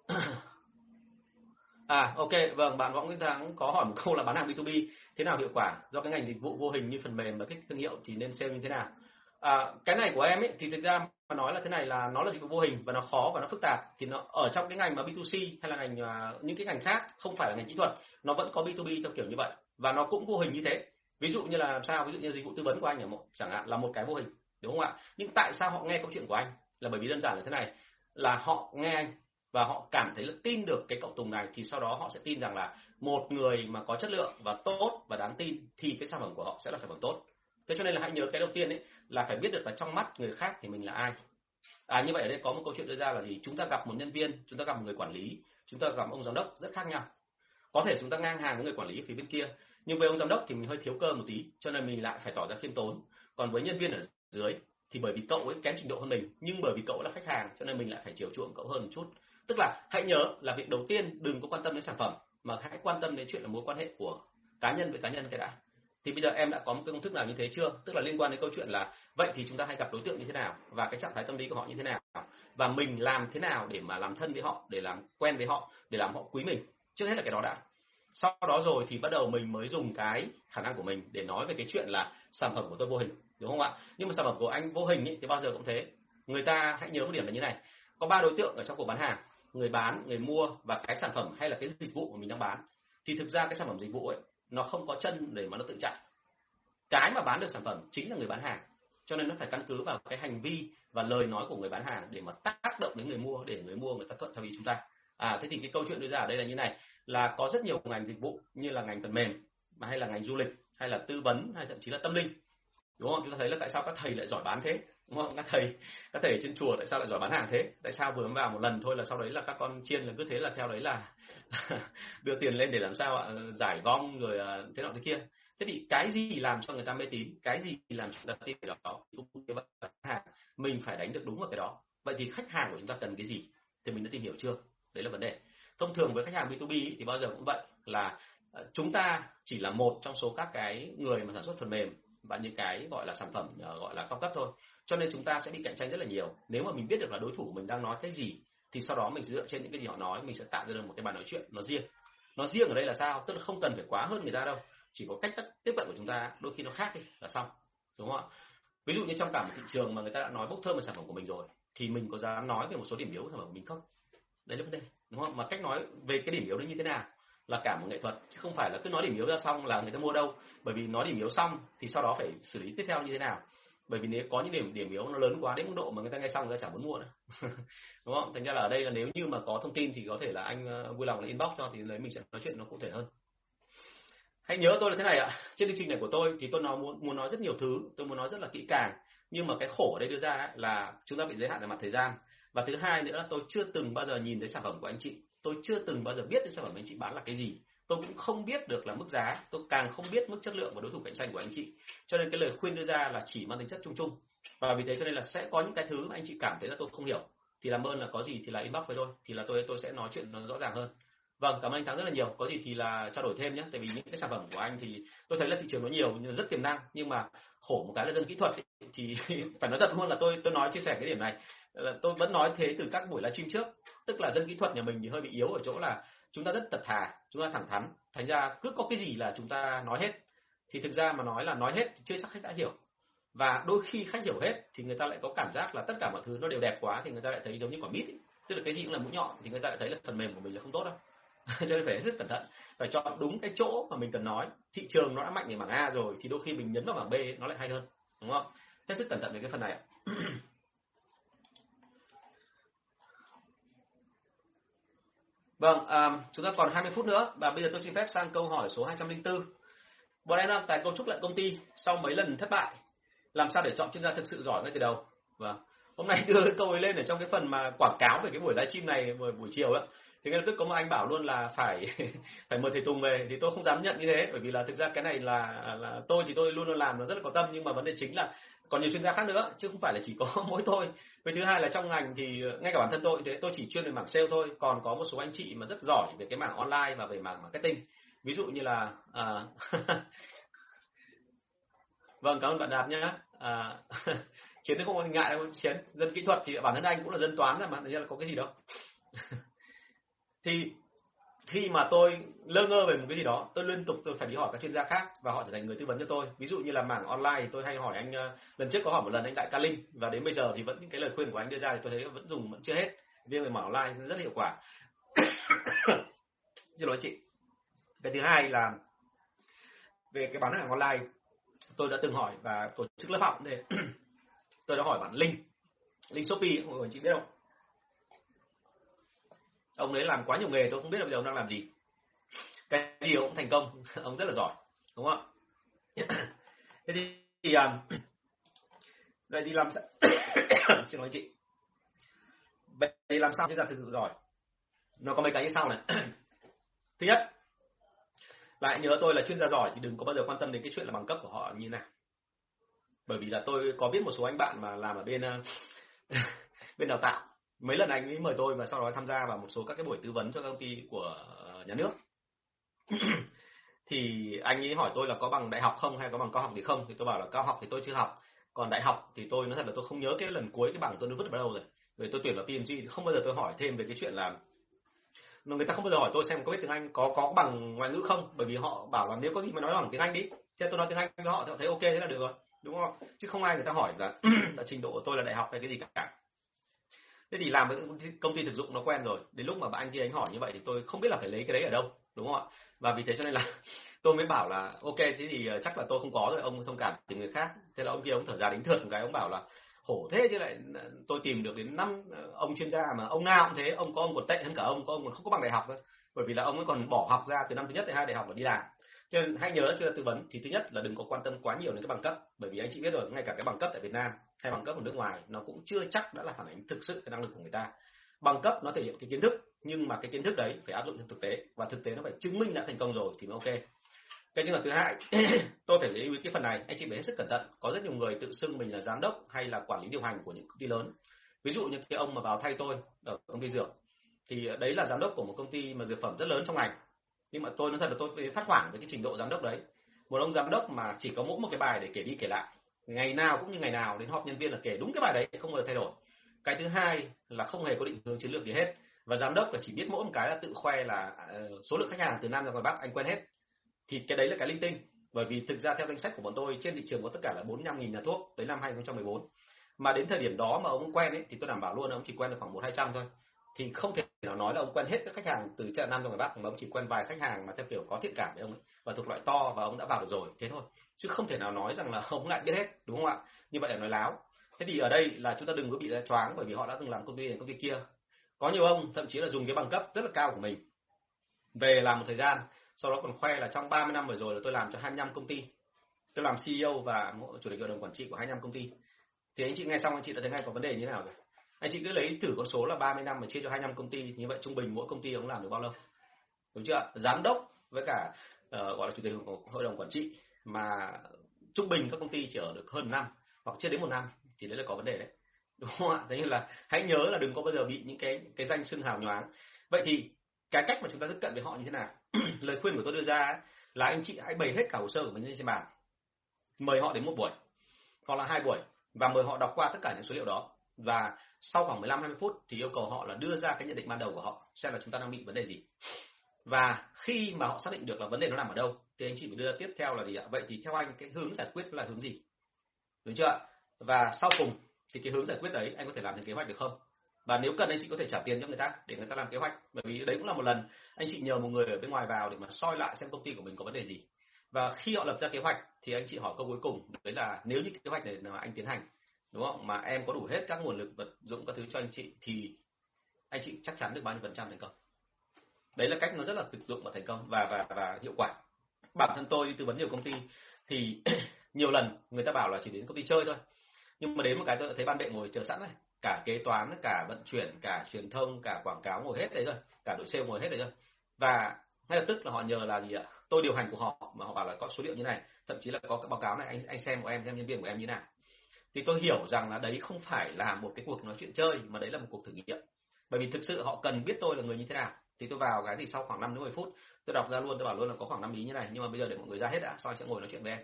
*coughs* À ok, vâng, bạn Võ Nguyễn Thắng có hỏi một câu là bán hàng B2B thế nào hiệu quả? Do cái ngành dịch vụ vô hình như phần mềm và kích thương hiệu thì nên sale như thế nào? À, cái này của em ấy thì thực ra mà nói là thế này là nó là dịch vụ vô hình và nó khó và nó phức tạp. Thì nó ở trong cái ngành mà B2C hay là ngành uh, những cái ngành khác không phải là ngành kỹ thuật nó vẫn có B2B theo kiểu như vậy. Và nó cũng vô hình như thế. Ví dụ như là sao? Ví dụ như dịch vụ tư vấn của anh ở một chẳng hạn là một cái vô hình đúng không ạ? Nhưng tại sao họ nghe câu chuyện của anh? Là bởi vì đơn giản là thế này là họ nghe anh và họ cảm thấy là tin được cái cộng Tùng này thì sau đó họ sẽ tin rằng là một người mà có chất lượng và tốt và đáng tin thì cái sản phẩm của họ sẽ là sản phẩm tốt thế cho nên là hãy nhớ cái đầu tiên ấy, là phải biết được là trong mắt người khác thì mình là ai. À như vậy ở đây có một câu chuyện đưa ra là gì? Chúng ta gặp một nhân viên, chúng ta gặp một người quản lý, chúng ta gặp ông giám đốc rất khác nhau. Có thể chúng ta ngang hàng với người quản lý phía bên kia, nhưng với ông giám đốc thì mình hơi thiếu cơ một tí, cho nên mình lại phải tỏ ra khiêm tốn. Còn với nhân viên ở dưới thì bởi vì cậu ấy kém trình độ hơn mình, nhưng bởi vì cậu là khách hàng, cho nên mình lại phải chiều chuộng cậu hơn một chút. Tức là hãy nhớ là việc đầu tiên đừng có quan tâm đến sản phẩm, mà hãy quan tâm đến chuyện là mối quan hệ của cá nhân với cá nhân cái đã thì bây giờ em đã có một cái công thức nào như thế chưa? Tức là liên quan đến câu chuyện là vậy thì chúng ta hay gặp đối tượng như thế nào? Và cái trạng thái tâm lý của họ như thế nào? Và mình làm thế nào để mà làm thân với họ để làm quen với họ để làm họ quý mình? Trước hết là cái đó đã. Sau đó rồi thì bắt đầu mình mới dùng cái khả năng của mình để nói về cái chuyện là sản phẩm của tôi vô hình đúng không ạ? Nhưng mà sản phẩm của anh vô hình ý, thì bao giờ cũng thế. Người ta hãy nhớ một điểm là như này. Có ba đối tượng ở trong cuộc bán hàng người bán người mua và cái sản phẩm hay là cái dịch vụ mà mình đang bán. Thì thực ra cái sản phẩm dịch vụ ấy nó không có chân để mà nó tự chạy. Cái mà bán được sản phẩm chính là người bán hàng. Cho nên nó phải căn cứ vào cái hành vi và lời nói của người bán hàng để mà tác động đến người mua, để người mua, người ta thuận theo ý chúng ta. À thế thì cái câu chuyện đưa ra ở đây là như này, là có rất nhiều ngành dịch vụ như là ngành phần mềm mà hay là ngành du lịch, hay là tư vấn, hay thậm chí là tâm linh. Đúng không? Chúng ta thấy là tại sao các thầy lại giỏi bán thế? Đúng không? Các thầy các thầy trên chùa tại sao lại giỏi bán hàng thế? Tại sao vừa mới vào một lần thôi là sau đấy là các con chiên là cứ thế là theo đấy là *laughs* đưa tiền lên để làm sao ạ? Giải gom rồi à, thế nọ thế kia. Thế thì cái gì làm cho người ta mê tín? Cái gì làm cho người ta tin cái đó? Cũng như vậy hàng, mình phải đánh được đúng vào cái đó. Vậy thì khách hàng của chúng ta cần cái gì? Thì mình đã tìm hiểu chưa? Đấy là vấn đề. Thông thường với khách hàng B2B thì bao giờ cũng vậy là à, chúng ta chỉ là một trong số các cái người mà sản xuất phần mềm và những cái gọi là sản phẩm à, gọi là cao cấp thôi cho nên chúng ta sẽ bị cạnh tranh rất là nhiều. Nếu mà mình biết được là đối thủ mình đang nói cái gì, thì sau đó mình sẽ dựa trên những cái gì họ nói, mình sẽ tạo ra được một cái bàn nói chuyện nó riêng. Nó riêng ở đây là sao? Tức là không cần phải quá hơn người ta đâu. Chỉ có cách tiếp cận của chúng ta đôi khi nó khác đi, là xong. Đúng không ạ? Ví dụ như trong cả một thị trường mà người ta đã nói bốc thơm về sản phẩm của mình rồi, thì mình có dám nói về một số điểm yếu của sản phẩm của mình không? Đấy là vấn đề, đúng không mà cách nói về cái điểm yếu đó như thế nào? Là cả một nghệ thuật, chứ không phải là cứ nói điểm yếu ra xong là người ta mua đâu. Bởi vì nói điểm yếu xong thì sau đó phải xử lý tiếp theo như thế nào? Bởi vì nếu có những điểm điểm yếu nó lớn quá đến mức độ mà người ta nghe xong người ta chẳng muốn mua nữa. *laughs* Đúng không? Thành ra là ở đây là nếu như mà có thông tin thì có thể là anh ờ, vui lòng là inbox cho thì lấy mình sẽ nói chuyện nó cụ thể hơn. Hãy nhớ tôi là thế này ạ. Trên chương trình này của tôi thì tôi nói muốn muốn nói rất nhiều thứ, tôi muốn nói rất là kỹ càng. Nhưng mà cái khổ ở đây đưa ra là chúng ta bị giới hạn về mặt thời gian. Và thứ hai nữa là tôi chưa từng bao giờ nhìn thấy sản phẩm của anh chị. Tôi chưa từng bao giờ biết đến sản phẩm anh chị bán là cái gì tôi cũng không biết được là mức giá. Tôi càng không biết mức chất lượng và đối thủ cạnh tranh của anh chị. Cho nên cái lời khuyên đưa ra là chỉ mang tính chất chung chung. Và vì thế cho nên là sẽ có những cái thứ mà anh chị cảm thấy là tôi không hiểu. Thì làm ơn là có gì thì là inbox với tôi. Thì là tôi tôi sẽ nói chuyện nó rõ ràng hơn. Vâng cảm ơn anh thắng rất là nhiều. Có gì thì là trao đổi thêm nhé. Tại vì những cái sản phẩm của anh thì tôi thấy là thị trường nó nhiều nhưng rất tiềm năng. Nhưng mà khổ một cái là dân kỹ thuật ấy, thì *laughs* phải nói thật luôn là tôi tôi nói chia sẻ cái điểm này. Là tôi vẫn nói thế từ các buổi livestream trước. Tức là dân kỹ thuật nhà mình thì hơi bị yếu ở chỗ là chúng ta rất thật thà, chúng ta thẳng thắn. Thành ra cứ có cái gì là chúng ta nói hết. Thì thực ra mà nói là nói hết thì chưa chắc khách đã hiểu. Và đôi khi khách hiểu hết thì người ta lại có cảm giác là tất cả mọi thứ nó đều đẹp quá thì người ta lại thấy giống như quả mít ấy. tức là cái gì cũng là mũi nhọn thì người ta lại thấy là phần mềm của mình là không tốt đâu. *laughs* Cho nên phải rất cẩn thận phải chọn đúng cái chỗ mà mình cần nói. Thị trường nó đã mạnh ở mảng A rồi thì đôi khi mình nhấn vào mảng B nó lại hay hơn, đúng không? Hết sức cẩn thận về cái phần này *clears throat* Vâng, à, chúng ta còn 20 phút nữa và bây giờ tôi xin phép sang câu hỏi số 204. Bọn em đang tài cấu trúc lại công ty sau mấy lần thất bại, làm sao để chọn chuyên gia thực sự giỏi ngay từ đầu? Vâng, hôm nay đưa cái *laughs* câu ấy lên ở trong cái phần mà quảng cáo về cái buổi livestream này buổi, buổi chiều đó. Thì ngay lập tức có một anh bảo luôn là phải *laughs* phải mời thầy Tùng về thì tôi không dám nhận như thế bởi vì là thực ra cái này là là tôi thì tôi luôn luôn làm nó rất là có tâm nhưng mà vấn đề chính là còn nhiều chuyên gia khác nữa chứ không phải là chỉ có *laughs* mỗi tôi. Với thứ hai là trong ngành thì ngay cả bản thân tôi thế tôi chỉ chuyên về mảng sale thôi. Còn có một số anh chị mà rất giỏi về cái mảng online và về mảng marketing. Ví dụ như là à, *laughs* vâng cảm ơn bạn đạt nhé à, *laughs* chiến thì không có ngại đâu chiến dân kỹ thuật thì bản thân anh cũng là dân toán mà nên là có cái gì đâu. Thì khi mà tôi lơ ngơ về một cái gì đó, tôi liên tục tôi phải đi hỏi các chuyên gia khác và họ trở thành người tư vấn cho tôi. Ví dụ như là mảng online thì tôi hay hỏi anh ờ, lần trước có hỏi một lần anh đại ca linh và đến bây giờ thì vẫn những cái lời khuyên của anh đưa ra thì tôi thấy vẫn dùng vẫn chưa hết. Riêng về mảng online rất hiệu quả. *coughs* Xin lỗi chị. Cái thứ hai là về cái bán hàng online, tôi đã từng hỏi và tổ chức lớp học để *coughs* tôi đã hỏi bạn linh. Linh shopee mọi người chị biết không? Ông ấy làm quá nhiều nghề tôi không biết là bây giờ ông đang làm gì. Cái gì ông cũng thành công *laughs* ông rất là giỏi đúng không ạ? *clears throat* Thế thì, thì um, *clears throat* vậy thì làm sao? *coughs* Xin lỗi chị. Vậy thì làm sao chúng ta thực sự giỏi? Nó có mấy cái như sau này. *clears throat* Thứ nhất lại nhớ tôi là chuyên gia giỏi thì đừng có bao giờ quan tâm đến cái chuyện là bằng cấp của họ như nào. Bởi vì là tôi có biết một số anh bạn mà làm ở bên à, *laughs* bên đào tạo mấy lần anh ấy mời tôi và sau đó tham gia vào một số các cái buổi tư vấn cho công ty của ờ, nhà nước. *clears throat* Thì anh ấy hỏi tôi là có bằng đại học không hay có bằng cao học thì không? Thì tôi bảo là cao học thì tôi chưa học. Còn đại học thì tôi nói thật là tôi không nhớ cái lần cuối cái bằng tôi nó vứt vào đâu rồi. Rồi tôi tuyển vào PMG không bao giờ tôi hỏi thêm về cái chuyện là người ta không bao giờ hỏi tôi xem có biết tiếng Anh có có bằng ngoại ngữ không? Bởi vì họ bảo là nếu có gì mà nói bằng tiếng Anh đi. Thế tôi nói tiếng Anh với họ thì họ thấy ok thế là được rồi. Đúng không? Chứ không ai người ta hỏi là, *clears throat* là trình độ của tôi là đại học hay cái gì cả thế thì làm với công ty thực dụng nó quen rồi. Đến lúc mà bạn anh kia anh hỏi như vậy thì tôi không biết là phải lấy cái đấy ở đâu, đúng không ạ? Và vì thế cho nên là *laughs* tôi mới bảo là, ok, thế thì ờ, chắc là tôi không có rồi, ông thông cảm tìm người khác. Thế là ông kia ông thở ra đánh thượt một cái, ông bảo là, khổ thế chứ lại ờ, tôi tìm được đến năm ờ, ông chuyên gia mà ông nào cũng thế, ông có ông còn tệ hơn cả ông, có ông còn không có bằng đại học nữa bởi vì là ông ấy còn bỏ học ra từ năm thứ nhất đến hai đại học và đi làm cho nên hãy nhớ khi tư vấn thì thứ nhất là đừng có quan tâm quá nhiều đến cái bằng cấp. Bởi vì anh chị biết rồi, ngay cả cái bằng cấp tại Việt Nam hay bằng cấp ở nước ngoài, nó cũng chưa chắc đã là phản ánh thực sự cái năng lực của người ta. Bằng cấp nó thể hiện cái kiến thức, nhưng mà cái kiến thức đấy phải áp dụng trong thực tế. Và thực tế nó phải chứng minh đã thành công rồi thì mới ok. Cái trường hợp thứ hai, *clears throat* tôi phải lưu ý cái phần này, anh chị phải hết sức cẩn thận. Có rất nhiều người tự xưng mình là giám đốc hay là quản lý điều hành của những công ty lớn. Ví dụ như cái ông mà vào thay tôi ở công ty dược, thì đấy là giám đốc của một công ty mà dược phẩm rất lớn trong ngành nhưng mà tôi nói thật là tôi phát hoảng với cái trình độ giám đốc đấy. Một ông giám đốc mà chỉ có mỗi một cái bài để kể đi kể lại. Ngày nào cũng như ngày nào đến họp nhân viên là kể đúng cái bài đấy, không bao giờ thay đổi. Cái thứ hai là không hề có định hướng chiến lược gì hết. Và giám đốc là chỉ biết mỗi một cái là tự khoe là à, số lượng khách hàng từ nam ra ngoài bắc anh quen hết. Thì cái đấy là cái linh tinh. Bởi vì thực ra theo danh sách của bọn tôi, trên thị trường có tất cả là 45.000 nhà thuốc tới năm 2014 mà đến thời điểm đó mà ông quen ấy, thì tôi đảm bảo luôn là ông chỉ quen được khoảng một hai trăm thôi thì không thể nào nói là ông quen hết các khách hàng từ chợ năm trong ngoài bắc mà ông chỉ quen vài khách hàng mà theo kiểu có thiện cảm với ông ấy, và thuộc loại to và ông đã vào được rồi, thế thôi. Chứ không thể nào nói rằng là *laughs* ông lại biết hết, đúng không ạ? Như vậy là nói láo. Thế thì ở đây là chúng ta đừng có bị choáng bởi vì họ đã từng làm công ty này, công ty kia. Có nhiều ông thậm chí là dùng cái bằng cấp rất là cao của mình. Về làm một thời gian, sau đó còn khoe là trong 30 năm vừa rồi là tôi làm cho 25 công ty. Tôi làm CEO và chủ tịch hội đồng quản trị của 25 công ty. Thì anh chị nghe xong anh chị đã thấy ngay có vấn đề như thế nào rồi? Anh chị cứ lấy thử con số là 30 năm mà chia cho 25 công ty thì như vậy trung bình mỗi công ty ông làm được bao lâu? Đúng chưa giám đốc với cả uh, gọi là chủ tịch hội đồng quản trị mà trung bình các công ty chỉ ở được hơn năm hoặc chưa đến một năm thì đấy là có vấn đề đấy. *laughs* Đúng không ạ? Thế nên là hãy nhớ là đừng có bao giờ bị những cái cái danh xưng hào nhoáng. Vậy thì cái cách mà chúng ta tiếp cận với họ như thế nào? *clears throat* Lời khuyên của tôi đưa ra là anh chị hãy bày hết cả hồ sơ của mình lên trên bàn mời họ đến một buổi hoặc là hai buổi và mời họ đọc qua tất cả những số liệu đó và sau khoảng 15 20 phút thì yêu cầu họ là đưa ra cái nhận định ban đầu của họ xem là chúng ta đang bị vấn đề gì. Và khi mà họ xác định được là vấn đề nó nằm ở đâu, thì anh chị phải đưa tiếp theo là gì ạ? Vậy thì theo anh, cái hướng giải quyết là hướng gì? Đúng chưa? Và sau cùng thì cái hướng giải quyết đấy, anh có thể làm thành kế hoạch được không? Và nếu cần, anh chị có thể trả tiền cho người ta để người ta làm kế hoạch bởi vì đấy cũng là một lần anh chị nhờ một người ở bên ngoài vào để mà soi lại xem công ty của mình có vấn đề gì. Và khi họ lập ra kế hoạch thì anh chị hỏi câu cuối cùng, đấy là nếu như kế hoạch này mà anh tiến hành đúng không? Mà em có đủ hết các nguồn lực vật dụng, các thứ cho anh chị thì anh chị chắc chắn được bao nhiêu phần trăm thành công. Đấy là cách nó rất là thực dụng và thành công và và và hiệu quả. Bản thân tôi đi tư vấn nhiều công ty thì *clears throat* nhiều lần người ta bảo là chỉ đến công ty chơi thôi. Nhưng mà đến một cái tôi thấy ban đệ ngồi chờ sẵn này. Cả kế toán, cả vận chuyển, cả truyền thông, cả quảng cáo ngồi hết đấy rồi cả đội sale ngồi hết đấy rồi và ngay lập tức là họ nhờ là gì ạ? Tôi điều hành của họ mà họ bảo là có số liệu như này. Thậm chí là có cái báo cáo này, anh anh xem của em, xem nhân viên của em như nào thì tôi hiểu rằng là đấy không phải là một cái cuộc nói chuyện chơi, mà đấy là một cuộc thử nghiệm. Bởi vì thực sự họ cần biết tôi là người như thế nào. Thì tôi vào cái thì sau khoảng 5 đến 10 phút, tôi đọc ra luôn, tôi bảo luôn là có khoảng năm ý như này, nhưng mà bây giờ để mọi người ra hết đã sau sẽ ngồi nói chuyện với em.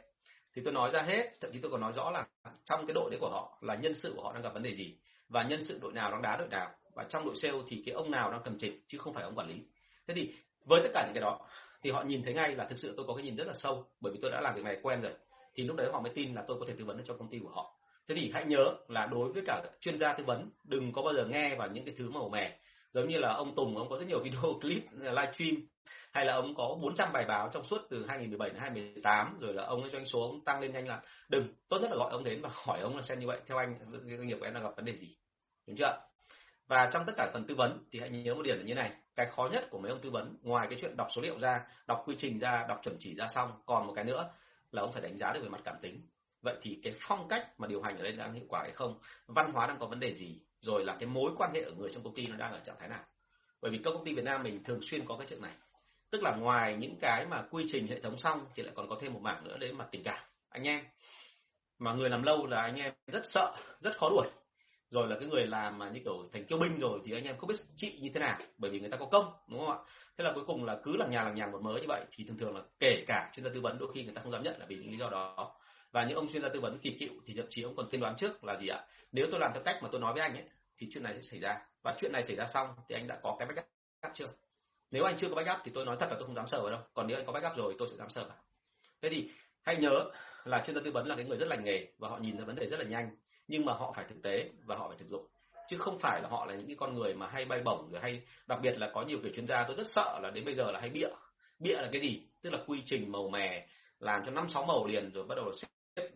Thì tôi nói ra hết, thậm chí tôi còn nói rõ là trong cái đội đấy của họ là nhân sự của họ đang gặp vấn đề gì, và nhân sự đội nào đang đá đội nào. Và trong đội sale thì cái ông nào đang cầm trịch chứ không phải ông quản lý. Thế thì với tất cả những cái đó, thì họ nhìn thấy ngay là thực sự tôi có cái nhìn rất là sâu, bởi vì tôi đã làm việc này quen rồi. Thì lúc đấy họ mới tin là tôi có thể tư vấn được cho công ty của họ thế thì hãy nhớ là đối với cả chuyên gia tư vấn, đừng có bao giờ nghe vào những cái thứ màu mè. Giống như là ông Tùng, ông có rất nhiều *laughs* video clip ờ, livestream hay là ông có 400 bài báo trong suốt từ 2017 đến 2018 rồi là ông ấy doanh số ông tăng lên nhanh là đừng, tốt nhất là gọi ông đến và *laughs* hỏi ông là xem như vậy, theo anh, doanh nghiệp của em đang gặp vấn đề gì. Đúng chưa? Và trong tất cả phần tư vấn thì hãy nhớ một điểm là như này, cái khó nhất của mấy ông tư vấn, ngoài cái chuyện đọc số liệu ra, đọc quy trình ra, đọc chuẩn chỉ ra xong, còn một cái nữa là ông phải đánh giá được về mặt cảm tính vậy thì cái phong cách mà điều hành ở đây đang hiệu quả hay không? Văn hóa đang có vấn đề gì? Rồi là cái mối quan hệ ở người trong công ty nó đang ở trạng thái nào? Bởi vì các công ty Việt Nam mình thường xuyên có cái chuyện này. Tức là ngoài những cái mà quy trình hệ thống xong thì lại còn có thêm một mảng nữa đấy mà tình cảm. Anh em, mà người làm lâu là anh em rất sợ, rất khó đuổi. Rồi là cái người làm mà như kiểu thành kiêu binh rồi thì anh em không biết trị như thế nào, bởi vì người ta có công, đúng không ạ? Thế là cuối cùng là cứ là nhà làm nhàng một mới như vậy thì thường thường là kể cả chuyên gia tư vấn đôi khi người ta không dám nhận là vì những lý do đó và những ông chuyên gia tư vấn kỳ cựu thì thậm chí ông còn tiên đoán trước là gì ạ? Nếu tôi làm theo cách mà tôi nói với anh ấy, thì chuyện này sẽ xảy ra. Và chuyện này xảy ra xong thì anh đã có cái backup chưa? Nếu anh chưa có backup thì tôi nói thật là tôi không dám sờ vào đâu. Còn nếu anh có backup rồi, tôi sẽ dám sờ vào. Thế thì hãy nhớ là chuyên gia tư vấn là cái người rất lành nghề và họ nhìn ra vấn đề rất là nhanh. Nhưng mà họ phải thực tế và họ phải thực dụng. Chứ không phải là họ là những cái con người mà hay bay bổng rồi hay đặc biệt là có nhiều kiểu chuyên gia tôi rất sợ là đến bây giờ là hay bịa. Bịa là cái gì? Tức là quy trình màu mè, làm cho năm sáu màu liền rồi bắt đầu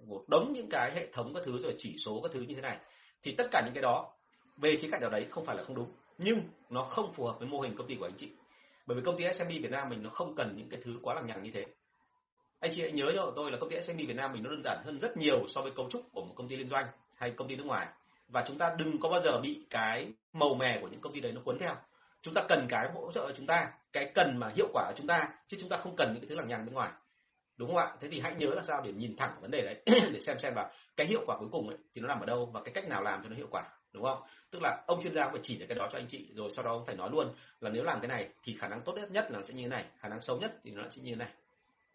một đống những cái hệ thống các thứ rồi chỉ số các thứ như thế này, thì tất cả những cái đó về khía cạnh nào đấy không phải là không đúng, nhưng nó không phù hợp với mô hình công ty của anh chị. Bởi vì công ty SME Việt Nam mình nó không cần những cái thứ quá lằng nhằng như thế. Anh chị hãy nhớ cho tôi là công ty SME Việt Nam mình nó đơn giản hơn rất nhiều so với cấu trúc của một công ty liên doanh hay công ty nước ngoài. Và chúng ta đừng có bao giờ bị cái màu mè của những công ty đấy nó cuốn theo. Chúng ta cần cái hỗ trợ chúng ta, cái cần mà hiệu quả của chúng ta, chứ chúng ta không cần những cái thứ lằng nhằng bên ngoài đúng không ạ? Thế thì hãy nhớ là sao? Để nhìn thẳng vấn đề đấy *clears throat* để xem xem là cái hiệu quả cuối cùng ấy, thì nó nằm ở đâu và cái cách nào làm cho nó hiệu quả đúng không? Tức là ông chuyên gia phải chỉ ra cái đó cho anh chị rồi sau đó ông phải nói luôn là nếu làm cái này thì khả năng tốt nhất nhất là sẽ như thế này khả năng xấu nhất thì nó sẽ như thế này.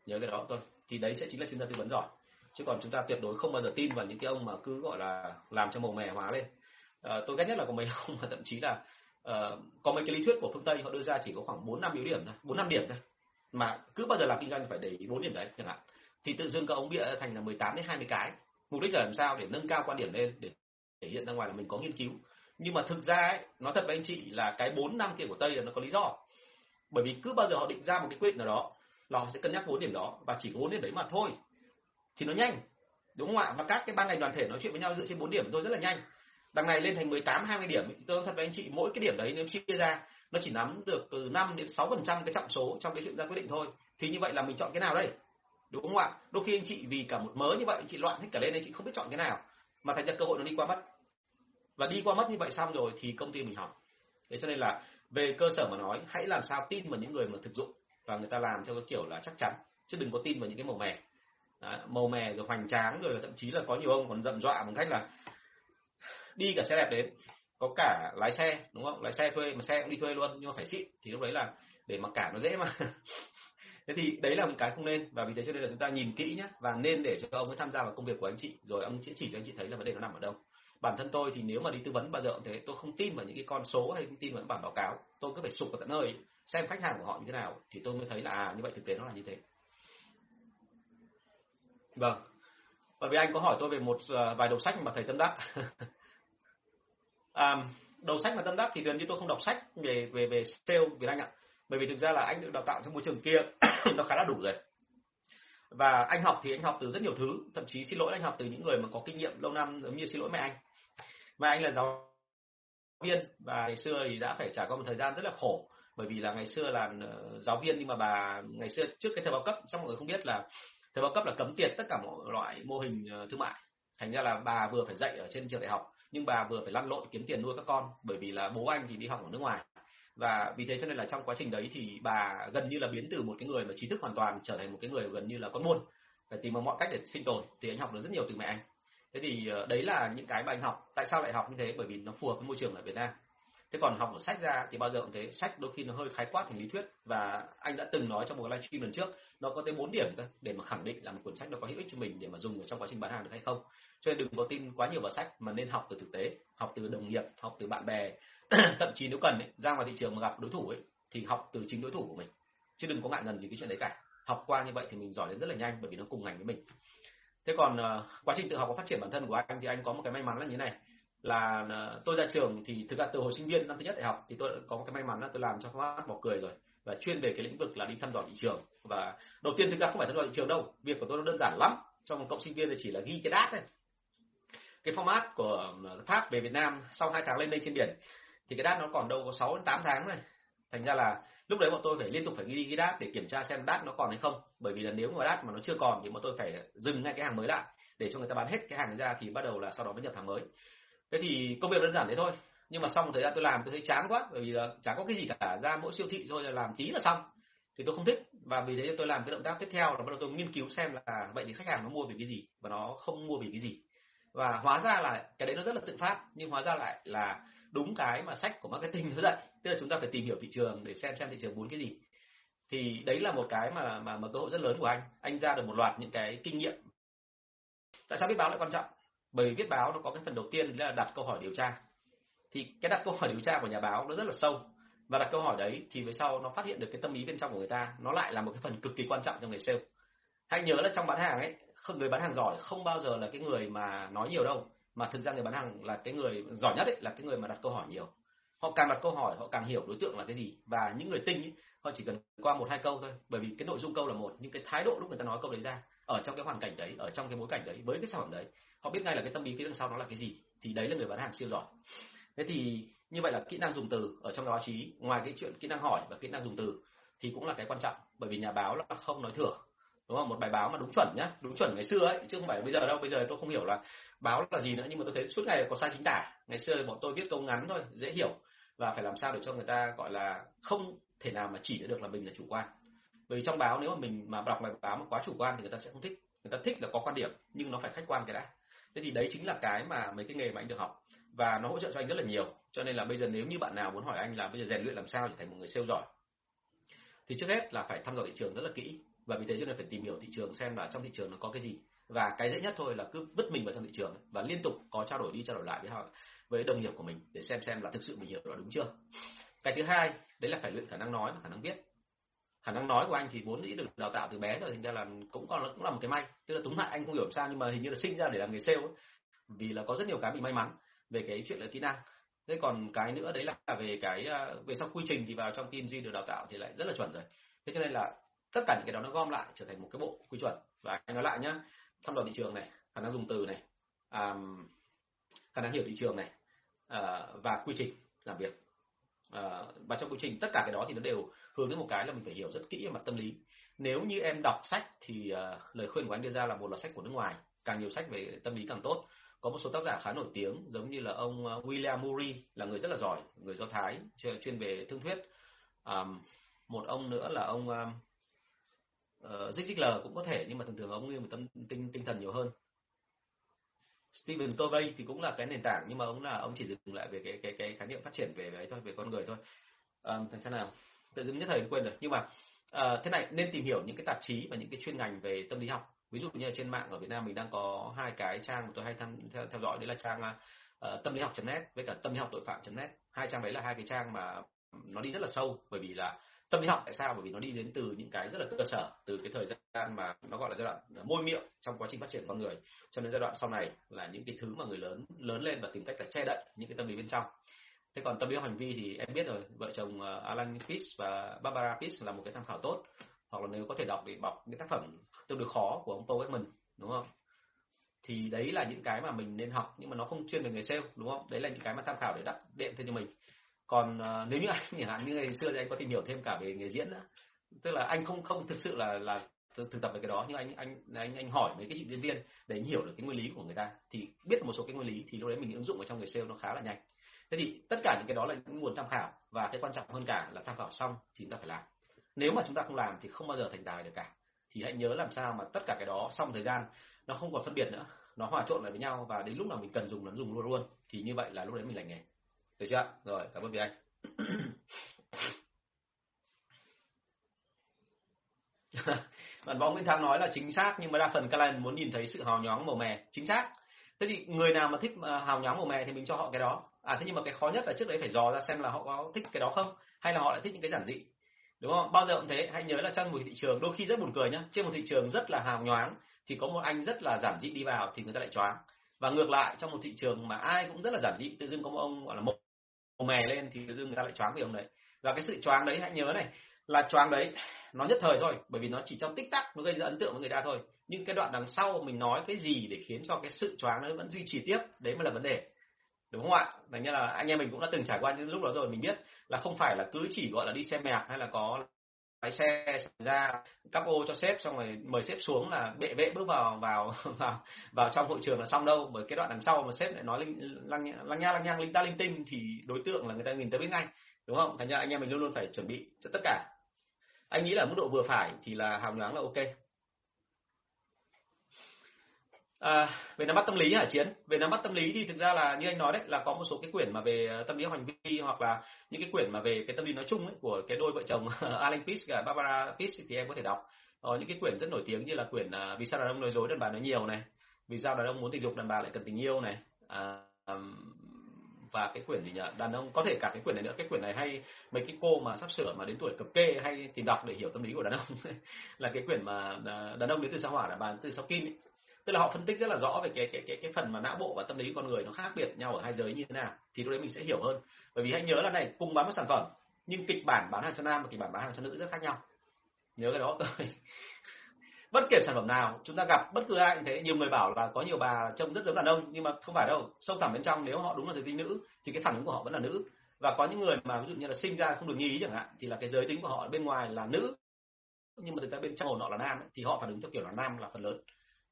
Nhớ cái đó thôi thì đấy sẽ chính là chuyên gia tư vấn giỏi. Chứ còn chúng ta tuyệt đối không bao giờ tin vào những cái ông mà cứ gọi là làm cho màu mè hóa lên. À, tôi ghét nhất là có mấy *laughs* ông mà thậm chí là uh, có mấy cái lý thuyết của phương tây họ đưa ra chỉ có khoảng bốn năm yếu điểm thôi bốn năm điểm thôi mà cứ bao giờ làm kinh doanh phải để ý bốn điểm đấy chẳng hạn. Thì tự dưng các ông bịa thành là 18 đến 20 cái. Mục đích là làm sao để nâng cao quan điểm lên để thể hiện ra ngoài là mình có nghiên cứu. Nhưng mà thực ra ấy, nói thật với anh chị là cái bốn năm kia của tây là nó có lý do. Bởi vì cứ bao giờ họ định ra một cái quyết định nào đó là họ sẽ cân nhắc bốn điểm đó và chỉ có bốn điểm đấy mà thôi. Thì nó nhanh đúng không ạ? Và các cái ban ngành đoàn thể nói chuyện với nhau dựa trên bốn điểm thôi rất là nhanh. Đằng này lên thành 18 20 điểm. Thì tôi nói thật với anh chị mỗi cái điểm đấy nếu chia ra nó chỉ nắm được từ 5 đến 6 phần trăm cái trọng số trong cái chuyện ra quyết định thôi. Thì như vậy là mình chọn cái nào đây? Đúng không ạ? Đôi khi anh chị vì cả một mớ như vậy anh chị loạn hết cả lên anh chị không biết chọn cái nào. Mà thành ra cơ hội nó đi qua mất. Và đi qua mất như vậy xong rồi thì công ty mình hỏng. Thế cho nên là về cơ sở mà nói hãy làm sao tin vào những người mà thực dụng và người ta làm theo cái kiểu là chắc chắn. Chứ đừng có tin vào những cái màu mè. Đấy, màu mè rồi hoành tráng rồi thậm chí là có nhiều ông còn dậm dọa bằng cách là đi cả xe đẹp đến có cả lái xe, đúng không? Lái xe thuê, mà xe cũng đi thuê luôn, nhưng mà phải xịn, thì lúc đấy là để mà cả nó dễ mà. *laughs* Thế thì đấy là một cái không nên, và vì thế cho nên là chúng ta nhìn kỹ nhé và nên để cho ông ấy tham gia vào công việc của anh chị, rồi ông sẽ chỉ cho anh chị thấy là vấn đề nó nằm ở đâu. Bản thân tôi thì nếu mà đi tư vấn bao giờ cũng thế, tôi không tin vào những cái con số hay không tin vào những bản báo cáo, tôi cứ phải sụp vào tận nơi, xem khách hàng của họ như thế nào, thì tôi mới thấy là à như vậy thực tế nó là như thế. Vâng. Bởi vì anh có hỏi tôi về một ờ, vài đầu sách mà thầy tâm đắc. *laughs* à, đầu sách mà tâm đắc thì gần như tôi không đọc sách về về về sale Việt Anh ạ. Bởi vì thực ra là anh được đào tạo trong môi trường kia *coughs* nó khá là đủ rồi. Và anh học thì anh học từ rất nhiều thứ thậm chí xin lỗi anh học từ những người mà có kinh nghiệm lâu năm giống như xin lỗi mẹ anh. Và anh là giáo viên và ngày xưa thì đã phải trải qua một thời gian rất là khổ. Bởi vì là ngày xưa là ờ, giáo viên nhưng mà bà ngày xưa trước cái thời bao cấp chắc mọi người không biết là thời bao cấp là cấm tiệt tất cả mọi loại mô hình ờ, thương mại. Thành ra là bà vừa phải dạy ở trên trường đại học nhưng bà vừa phải lăn lộn kiếm tiền nuôi các con, bởi vì là bố anh thì đi học ở nước ngoài. Và vì thế cho nên là trong quá trình đấy thì bà gần như là biến từ một cái người mà trí thức hoàn toàn trở thành một cái người gần như là con buôn. Phải tìm mọi cách để sinh tồn, thì anh học được rất nhiều từ mẹ anh. Thế thì ờ, đấy là những cái mà anh học. Tại sao lại học như thế? Bởi vì nó phù hợp với môi trường ở Việt Nam. Thế còn học ở sách ra thì bao giờ cũng thế. Sách đôi khi nó hơi khái quát thành lý thuyết và anh đã từng nói trong một livestream lần trước, nó có tới bốn điểm cơ, để mà khẳng định là một cuốn sách nó có hữu ích cho mình để mà dùng ở trong quá trình bán hàng được hay không cho nên đừng có tin quá nhiều vào sách mà nên học từ thực tế học từ đồng nghiệp học từ bạn bè. *clears throat* Thậm chí nếu cần ấy, ra ngoài thị trường mà gặp đối thủ ấy thì học từ chính đối thủ của mình. Chứ đừng có ngại ngần gì cái chuyện đấy cả. Học qua như vậy thì mình giỏi lên rất là nhanh bởi vì nó cùng ngành với mình. Thế còn uh, quá trình tự học và phát triển bản thân của anh thì anh có một cái may mắn là như này. Là uh, tôi ra trường thì thực ra từ hồi sinh viên năm thứ nhất đại học thì tôi có một cái may mắn là tôi làm cho phát bỏ cười rồi. Và chuyên về cái lĩnh vực là đi thăm dò thị trường. Và đầu tiên thực ra không phải thăm dò thị trường đâu việc của tôi nó đơn giản lắm. Trong một cộng sinh viên thì chỉ là ghi cái đát thôi cái format của um, Pháp về Việt Nam sau hai tháng lên đây trên biển thì cái đát nó còn đâu có 6 đến 8 tháng này. Thành ra là lúc đấy bọn tôi phải liên tục phải ghi cái đát để kiểm tra xem đát nó còn hay không. Bởi vì là nếu mà đát mà nó chưa còn thì bọn tôi phải dừng ngay cái hàng mới lại để cho người ta bán hết cái hàng ra thì bắt đầu là sau đó mới nhập hàng mới. Thế thì công việc đơn giản thế thôi. Nhưng mà xong thời gian tôi làm tôi thấy chán quá, bởi vì là chả có cái gì cả, ra mỗi siêu thị thôi là làm tí là xong. Thì tôi không thích và vì thế tôi làm cái động tác tiếp theo là bắt đầu tôi nghiên cứu xem là vậy thì khách hàng nó mua vì cái gì và nó không mua vì cái gì và hóa ra là cái đấy nó rất là tự phát, nhưng hóa ra lại là đúng cái mà sách của marketing nó dạy. Tức là chúng ta phải tìm hiểu thị trường để xem xem thị trường muốn cái gì. Thì đấy là một cái mà mà mà cơ hội rất lớn của anh. Anh ra được một loạt những cái kinh nghiệm. Tại sao viết báo lại quan trọng? Bởi vì viết báo nó có cái phần đầu tiên là đặt câu hỏi điều tra. Thì cái đặt câu hỏi điều tra của nhà báo nó rất là sâu. Và đặt câu hỏi đấy thì về sau nó phát hiện được cái tâm lý bên trong của người ta, nó lại là một cái phần cực kỳ quan trọng trong nghề sale. Hãy nhớ là trong bán hàng ấy không người bán hàng giỏi không bao giờ là cái người mà nói nhiều đâu. Mà thực ra người bán hàng là cái người giỏi nhất ấy là cái người mà đặt câu hỏi nhiều. Họ càng đặt câu hỏi họ càng hiểu đối tượng là cái gì. Và những người tinh ấy, họ chỉ cần qua một hai câu thôi. Bởi vì cái nội dung câu là một nhưng cái thái độ lúc người ta nói câu đấy ra ở trong cái hoàn cảnh đấy ở trong cái bối cảnh đấy với cái sản phẩm đấy họ biết ngay là cái tâm lý phía đằng sau nó là cái gì thì đấy là người bán hàng siêu giỏi. Thế thì như vậy là kỹ năng dùng từ ở trong báo chí ngoài cái chuyện kỹ năng hỏi và kỹ năng dùng từ thì cũng là cái quan trọng. Bởi vì nhà báo là không nói thừa đúng không? Một bài báo mà đúng chuẩn nhá, đúng chuẩn ngày xưa ấy, chứ không phải bây giờ đâu. Bây giờ tôi không hiểu là báo là gì nữa, nhưng mà tôi thấy suốt ngày có sai chính tả. Ngày xưa bọn tôi viết câu ngắn thôi, dễ hiểu và phải làm sao để cho người ta, gọi là, không thể nào mà chỉ được là mình là chủ quan. Bởi vì trong báo nếu mà mình mà đọc bài báo mà quá chủ quan thì người ta sẽ không thích. Người ta thích là có quan điểm, nhưng nó phải khách quan cái đã. Thế thì đấy chính là cái mà mấy cái nghề mà anh được học và nó hỗ trợ cho anh rất là nhiều. Cho nên là bây giờ nếu như bạn nào muốn hỏi anh là bây giờ rèn luyện làm sao để thành một người sale giỏi, thì trước hết là phải thăm dò thị trường rất là kỹ và vì thế cho nên phải tìm hiểu thị trường xem là trong thị trường nó có cái gì. Và cái dễ nhất thôi là cứ vứt mình vào trong thị trường và liên tục có trao đổi đi, trao đổi lại với họ, với đồng nghiệp của mình để xem xem là thực sự mình hiểu là đúng chưa. Cái thứ hai, đấy là phải luyện khả năng nói và khả năng viết. Khả năng nói của anh thì vốn dĩ được đào tạo từ bé rồi, thành ra là cũng còn, cũng là một cái may. Tức là túng lại anh không hiểu sao nhưng mà hình như là sinh ra để làm nghề sale ấy. vì là có rất nhiều cái bị may mắn về cái chuyện là kỹ năng. Thế còn cái nữa đấy là về cái à, về sau quy trình thì vào trong team duy được đào tạo thì lại rất là chuẩn rồi. Thế cho nên là tất cả những cái đó nó gom lại trở thành một cái bộ quy chuẩn. Và anh nói lại nhá thăm dò thị trường này khả năng dùng từ này um, khả năng hiểu thị trường này uh, và quy trình làm việc. Uh, và trong quy trình tất cả cái đó thì nó đều hướng đến một cái là mình phải hiểu rất kỹ về mặt tâm lý. Nếu như em đọc sách thì uh, lời khuyên của anh đưa ra là một là sách của nước ngoài càng nhiều sách về tâm lý càng tốt. Có một số tác giả khá nổi tiếng giống như là ông William Murray là người rất là giỏi người do thái chuyên về thương thuyết. Um, một ông nữa là ông um, uh, Zig Ziglar cũng có thể nhưng mà thường thường ông nghiêng một tâm tinh tinh thần nhiều hơn. Stephen Covey thì cũng là cái nền tảng nhưng mà ông là ông chỉ dừng lại về cái cái cái khái niệm phát triển về ấy thôi về con người thôi. Um, thành ra nào? Tự dưng nhất thời quên rồi. Nhưng mà uh, thế này nên tìm hiểu những cái tạp chí và những cái chuyên ngành về tâm lý học. Ví dụ như là trên mạng ở Việt Nam mình đang có hai cái trang mà tôi hay tham theo, theo dõi đấy là trang uh, tâm lý học.net với cả tâm lý học tội phạm.net hai trang đấy là hai cái trang mà nó đi rất là sâu bởi vì là tâm lý học tại sao? Bởi vì nó đi đến từ những cái rất là cơ sở, từ cái thời gian mà nó gọi là giai đoạn ờ, môi miệng trong quá trình phát triển con người, cho đến giai đoạn sau này là những cái thứ mà người lớn lớn lên và tìm cách là che đậy những cái tâm lý bên trong. Thế còn tâm lý học hành vi thì em biết rồi, vợ chồng ờ, Alan Pitts và Barbara Pitts là một cái tham khảo tốt. Hoặc là nếu có thể đọc để đọc những tác phẩm tương đối khó của ông Paul Ekman, đúng không? Thì đấy là những cái mà mình nên học, nhưng mà nó không chuyên về người sale, đúng không? Đấy là những cái mà tham khảo để đặt đệm thêm cho mình còn uh, nếu như anh chẳng hạn như ngày xưa thì anh có tìm hiểu thêm cả về nghề diễn nữa. Tức là anh không không thực sự là là thực tập về cái đó nhưng anh anh anh anh hỏi mấy cái chị diễn viên để anh hiểu được cái nguyên lý của người ta. Thì biết một số cái nguyên lý thì lúc đấy mình ứng dụng vào trong nghề sale nó khá là nhanh. Thế thì tất cả những cái đó là những nguồn tham khảo và cái quan trọng hơn cả là tham khảo xong thì chúng ta phải làm. Nếu mà chúng ta không làm thì không bao giờ thành tài được cả. Thì hãy nhớ làm sao mà tất cả cái đó xong thời gian nó không còn phân biệt nữa nó hòa trộn lại với nhau và đến lúc nào mình cần dùng nó dùng luôn luôn. Thì như vậy là lúc đấy mình lành nghề được chưa? Rồi, cảm ơn vì anh. *coughs* Bạn võ nguyễn thắng nói là chính xác, nhưng mà đa phần các muốn nhìn thấy sự hào nhoáng màu mè. Chính xác. Thế thì người nào mà thích à, hào nhoáng màu mè thì mình cho họ cái đó. À thế nhưng mà cái khó nhất là trước đấy phải dò ra xem là họ có thích cái đó không, hay là họ lại thích những cái giản dị. Đúng không? Bao giờ cũng thế. Hãy nhớ là trong một thị trường, đôi khi rất buồn cười nhá. Trên một thị trường rất là hào nhoáng thì có một anh rất là giản dị đi vào thì người ta lại choáng. Và ngược lại, trong một thị trường mà ai cũng rất là giản dị, tự dưng có một ông, gọi là mè lên thì tự dưng người ta lại choáng vì ông đấy. Và cái sự choáng đấy, hãy nhớ này, là choáng đấy nó nhất thời thôi, bởi vì nó chỉ trong tích tắc nó gây ra ấn tượng với người ta thôi. Nhưng cái đoạn đằng sau mình nói cái gì để khiến cho cái sự choáng nó vẫn duy trì tiếp, đấy mới là vấn đề. Đúng không ạ? Thành như là anh em mình cũng đã từng trải qua những lúc đó rồi, mình biết là không phải là cứ chỉ gọi là đi xe mẹc hay là có lái xe ra cắp ô cho sếp, xong rồi mời sếp xuống là bệ vệ bước vào vào *laughs* vào vào trong hội trường là xong đâu. Bởi cái đoạn đằng sau mà sếp lại nói linh, lăng lăng nha, lăng nhăng linh ta, linh tinh thì đối tượng là người ta nhìn tới biết ngay, đúng không? Thành ra anh em mình luôn luôn phải chuẩn bị cho tất cả. Anh nghĩ là mức độ vừa phải thì là hào nhoáng là ok. À, về nắm bắt tâm lý hả chiến? Về nắm bắt tâm lý thì thực ra là như anh nói đấy là có một số cái quyển mà về ờ, tâm lý hành vi hoặc là những cái quyển mà về cái tâm lý nói chung ấy, của cái đôi vợ chồng *laughs* Alan Pease và Barbara Pease thì em có thể đọc. Ờ, những cái quyển rất nổi tiếng như là quyển uh, vì sao đàn ông nói dối đàn bà nói nhiều này vì sao đàn ông muốn tình dục đàn bà lại cần tình yêu này à, và cái quyển gì nhỉ đàn ông có thể cả cái quyển này nữa cái quyển này hay mấy cái cô mà sắp sửa mà đến tuổi cập kê hay tìm đọc để hiểu tâm lý của đàn ông. *laughs* Là cái quyển mà ờ, đàn ông đến từ sao hỏa đàn bà đến từ sao kim ấy tức là họ phân tích rất là rõ về cái cái cái cái phần mà não bộ và tâm lý con người nó khác biệt nhau ở hai giới như thế nào, thì lúc đấy mình sẽ hiểu hơn. Bởi vì hãy nhớ là này, cùng bán một sản phẩm, nhưng kịch bản bán hàng cho nam và kịch bản bán hàng cho nữ rất khác nhau. Nhớ cái đó *laughs* tôi bất kể sản phẩm nào, chúng ta gặp bất cứ ai cũng thế. Nhiều người bảo là có nhiều bà trông rất giống đàn ông, nhưng mà không phải đâu. Sâu thẳm bên trong, nếu họ đúng là giới tính nữ, thì cái phản ứng của họ vẫn là nữ. Và có những người mà ví dụ như là sinh ra không được như ý chẳng hạn, thì là cái giới tính của họ bên ngoài là nữ, nhưng mà thực ra bên trong hồn họ là nam thì họ phản ứng theo kiểu là nam là phần lớn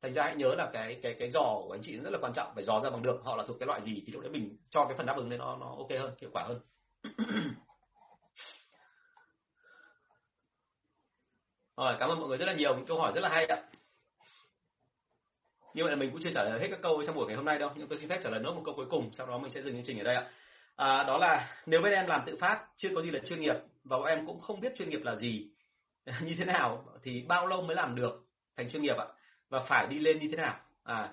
thành ra hãy nhớ là cái cái cái dò của anh chị rất là quan trọng phải dò ra bằng được. Họ là thuộc cái loại gì thì lúc đấy mình cho cái phần đáp ứng nên nó nó ok hơn hiệu quả hơn. *clears throat* Rồi cảm ơn mọi người rất là nhiều những câu hỏi rất là hay ạ. Như vậy là mình cũng chưa trả lời hết các câu trong buổi ngày hôm nay đâu nhưng tôi xin phép trả lời nốt một câu cuối cùng sau đó mình sẽ dừng chương trình ở đây ạ. À, đó là nếu bên em làm tự phát chưa có gì là chuyên nghiệp và bọn em cũng không biết chuyên nghiệp là gì *laughs* như thế nào thì bao lâu mới làm được thành chuyên nghiệp ạ? Và phải đi lên như thế nào? À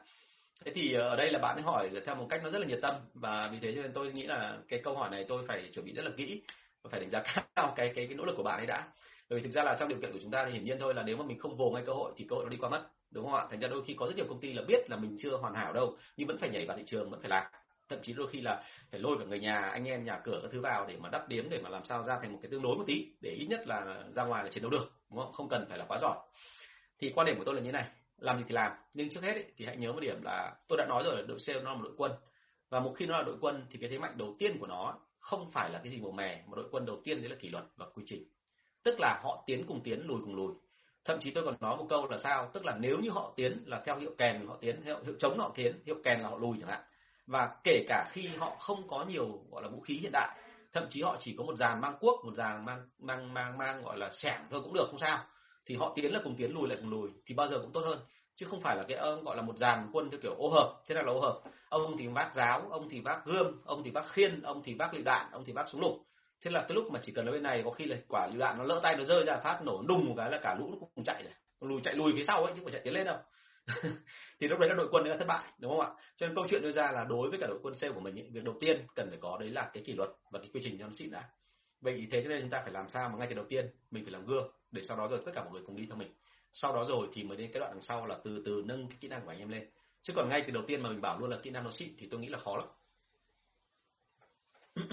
thế thì ờ, ở đây là bạn ấy hỏi theo một cách nó rất là nhiệt tâm. Và vì thế cho nên tôi nghĩ là cái câu hỏi này tôi phải chuẩn bị rất là kỹ và phải đánh giá *laughs* cao cái cái cái nỗ lực của bạn ấy đã. Bởi vì thực ra là trong điều kiện của chúng ta thì hiển nhiên thôi là nếu mà mình không vồ ngay cơ hội thì cơ hội nó đi qua mất, đúng không ạ? Thành ra đôi khi có rất nhiều công ty là biết là mình chưa hoàn hảo đâu, nhưng vẫn phải nhảy vào thị trường, vẫn phải làm. Thậm chí đôi khi là phải lôi cả người nhà, anh em, nhà cửa các thứ vào để mà đắp điếm, để mà làm sao ra thành một cái tương đối một tí, để ít nhất là ra ngoài là chiến đấu được, đúng không? Không cần phải là quá giỏi. Thì quan điểm của tôi là như này làm gì thì làm. Nhưng trước hết ý, thì hãy nhớ một điểm là tôi đã nói rồi là đội sale nó là một đội quân. Và một khi nó là đội quân thì cái thế mạnh đầu tiên của nó không phải là cái gì màu mè mà đội quân đầu tiên đấy là kỷ luật và quy trình. Tức là họ tiến cùng tiến lùi cùng lùi. Thậm chí tôi còn nói một câu là sao? Tức là nếu như họ tiến là theo hiệu kèn họ tiến theo hiệu chống họ tiến hiệu kèn là họ lùi chẳng hạn. Và kể cả khi họ không có nhiều gọi là vũ khí hiện đại thậm chí họ chỉ có một dàn mang cuốc một dàn mang mang mang mang gọi là sẻng thôi cũng được không sao thì họ tiến là cùng tiến lùi lại cùng lùi thì bao giờ cũng tốt hơn. Chứ không phải là cái ông gọi là một dàn quân theo kiểu ô hợp thế nào là ô hợp? Ông thì vác giáo ông thì vác gươm ông thì vác khiên ông thì vác lựu đạn ông thì vác súng lục. Thế là cái lúc mà chỉ cần ở bên này có khi là quả lựu đạn nó lỡ tay nó rơi ra phát nổ đùng một cái là cả lũ nó cùng chạy rồi. Lùi chạy lùi phía sau ấy chứ không chạy tiến lên đâu. *laughs* Thì lúc đấy là đội quân đã thất bại đúng không ạ? Cho nên câu chuyện đưa ra là đối với cả đội quân sale của mình ấy, việc đầu tiên cần phải có đấy là cái kỷ luật và cái quy trình cho nó xịn đã. Vậy thì thế cho nên chúng ta phải làm sao mà ngay từ đầu tiên mình phải làm gương để sau đó rồi tất cả mọi người cùng đi theo mình. Sau đó rồi thì mới đến cái đoạn đằng sau là từ từ nâng cái kỹ năng của anh em lên. Chứ còn ngay từ đầu tiên mà mình bảo luôn là kỹ năng nó xịn thì tôi nghĩ là khó lắm. *clears throat*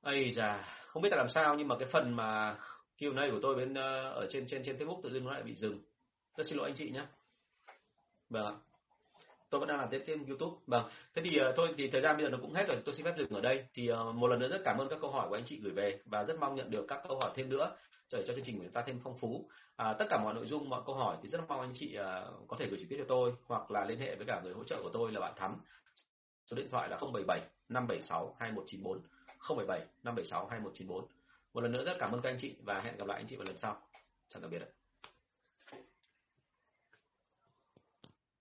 Ây già không biết là làm sao nhưng mà cái phần mà Q&A của tôi bên ờ, ở trên trên trên Facebook tự dưng nó lại bị dừng. Rất xin lỗi anh chị nhé vâng tôi vẫn đang làm tiếp trên YouTube. Vâng thế thì uh, thôi thì thời gian bây giờ nó cũng hết rồi tôi xin phép dừng ở đây. Thì uh, một lần nữa rất cảm ơn các câu hỏi của anh chị gửi về và rất mong nhận được các câu hỏi thêm nữa để cho chương trình của chúng ta thêm phong phú. À, tất cả mọi nội dung mọi câu hỏi thì rất mong anh chị à, có thể gửi trực tiếp cho tôi hoặc là liên hệ với cả người hỗ trợ của tôi là bạn Thắm. Số điện thoại là 077 576 2194 077 576 2194 một lần nữa rất cảm ơn các anh chị và hẹn gặp lại anh chị vào lần sau. Chào tạm biệt ạ.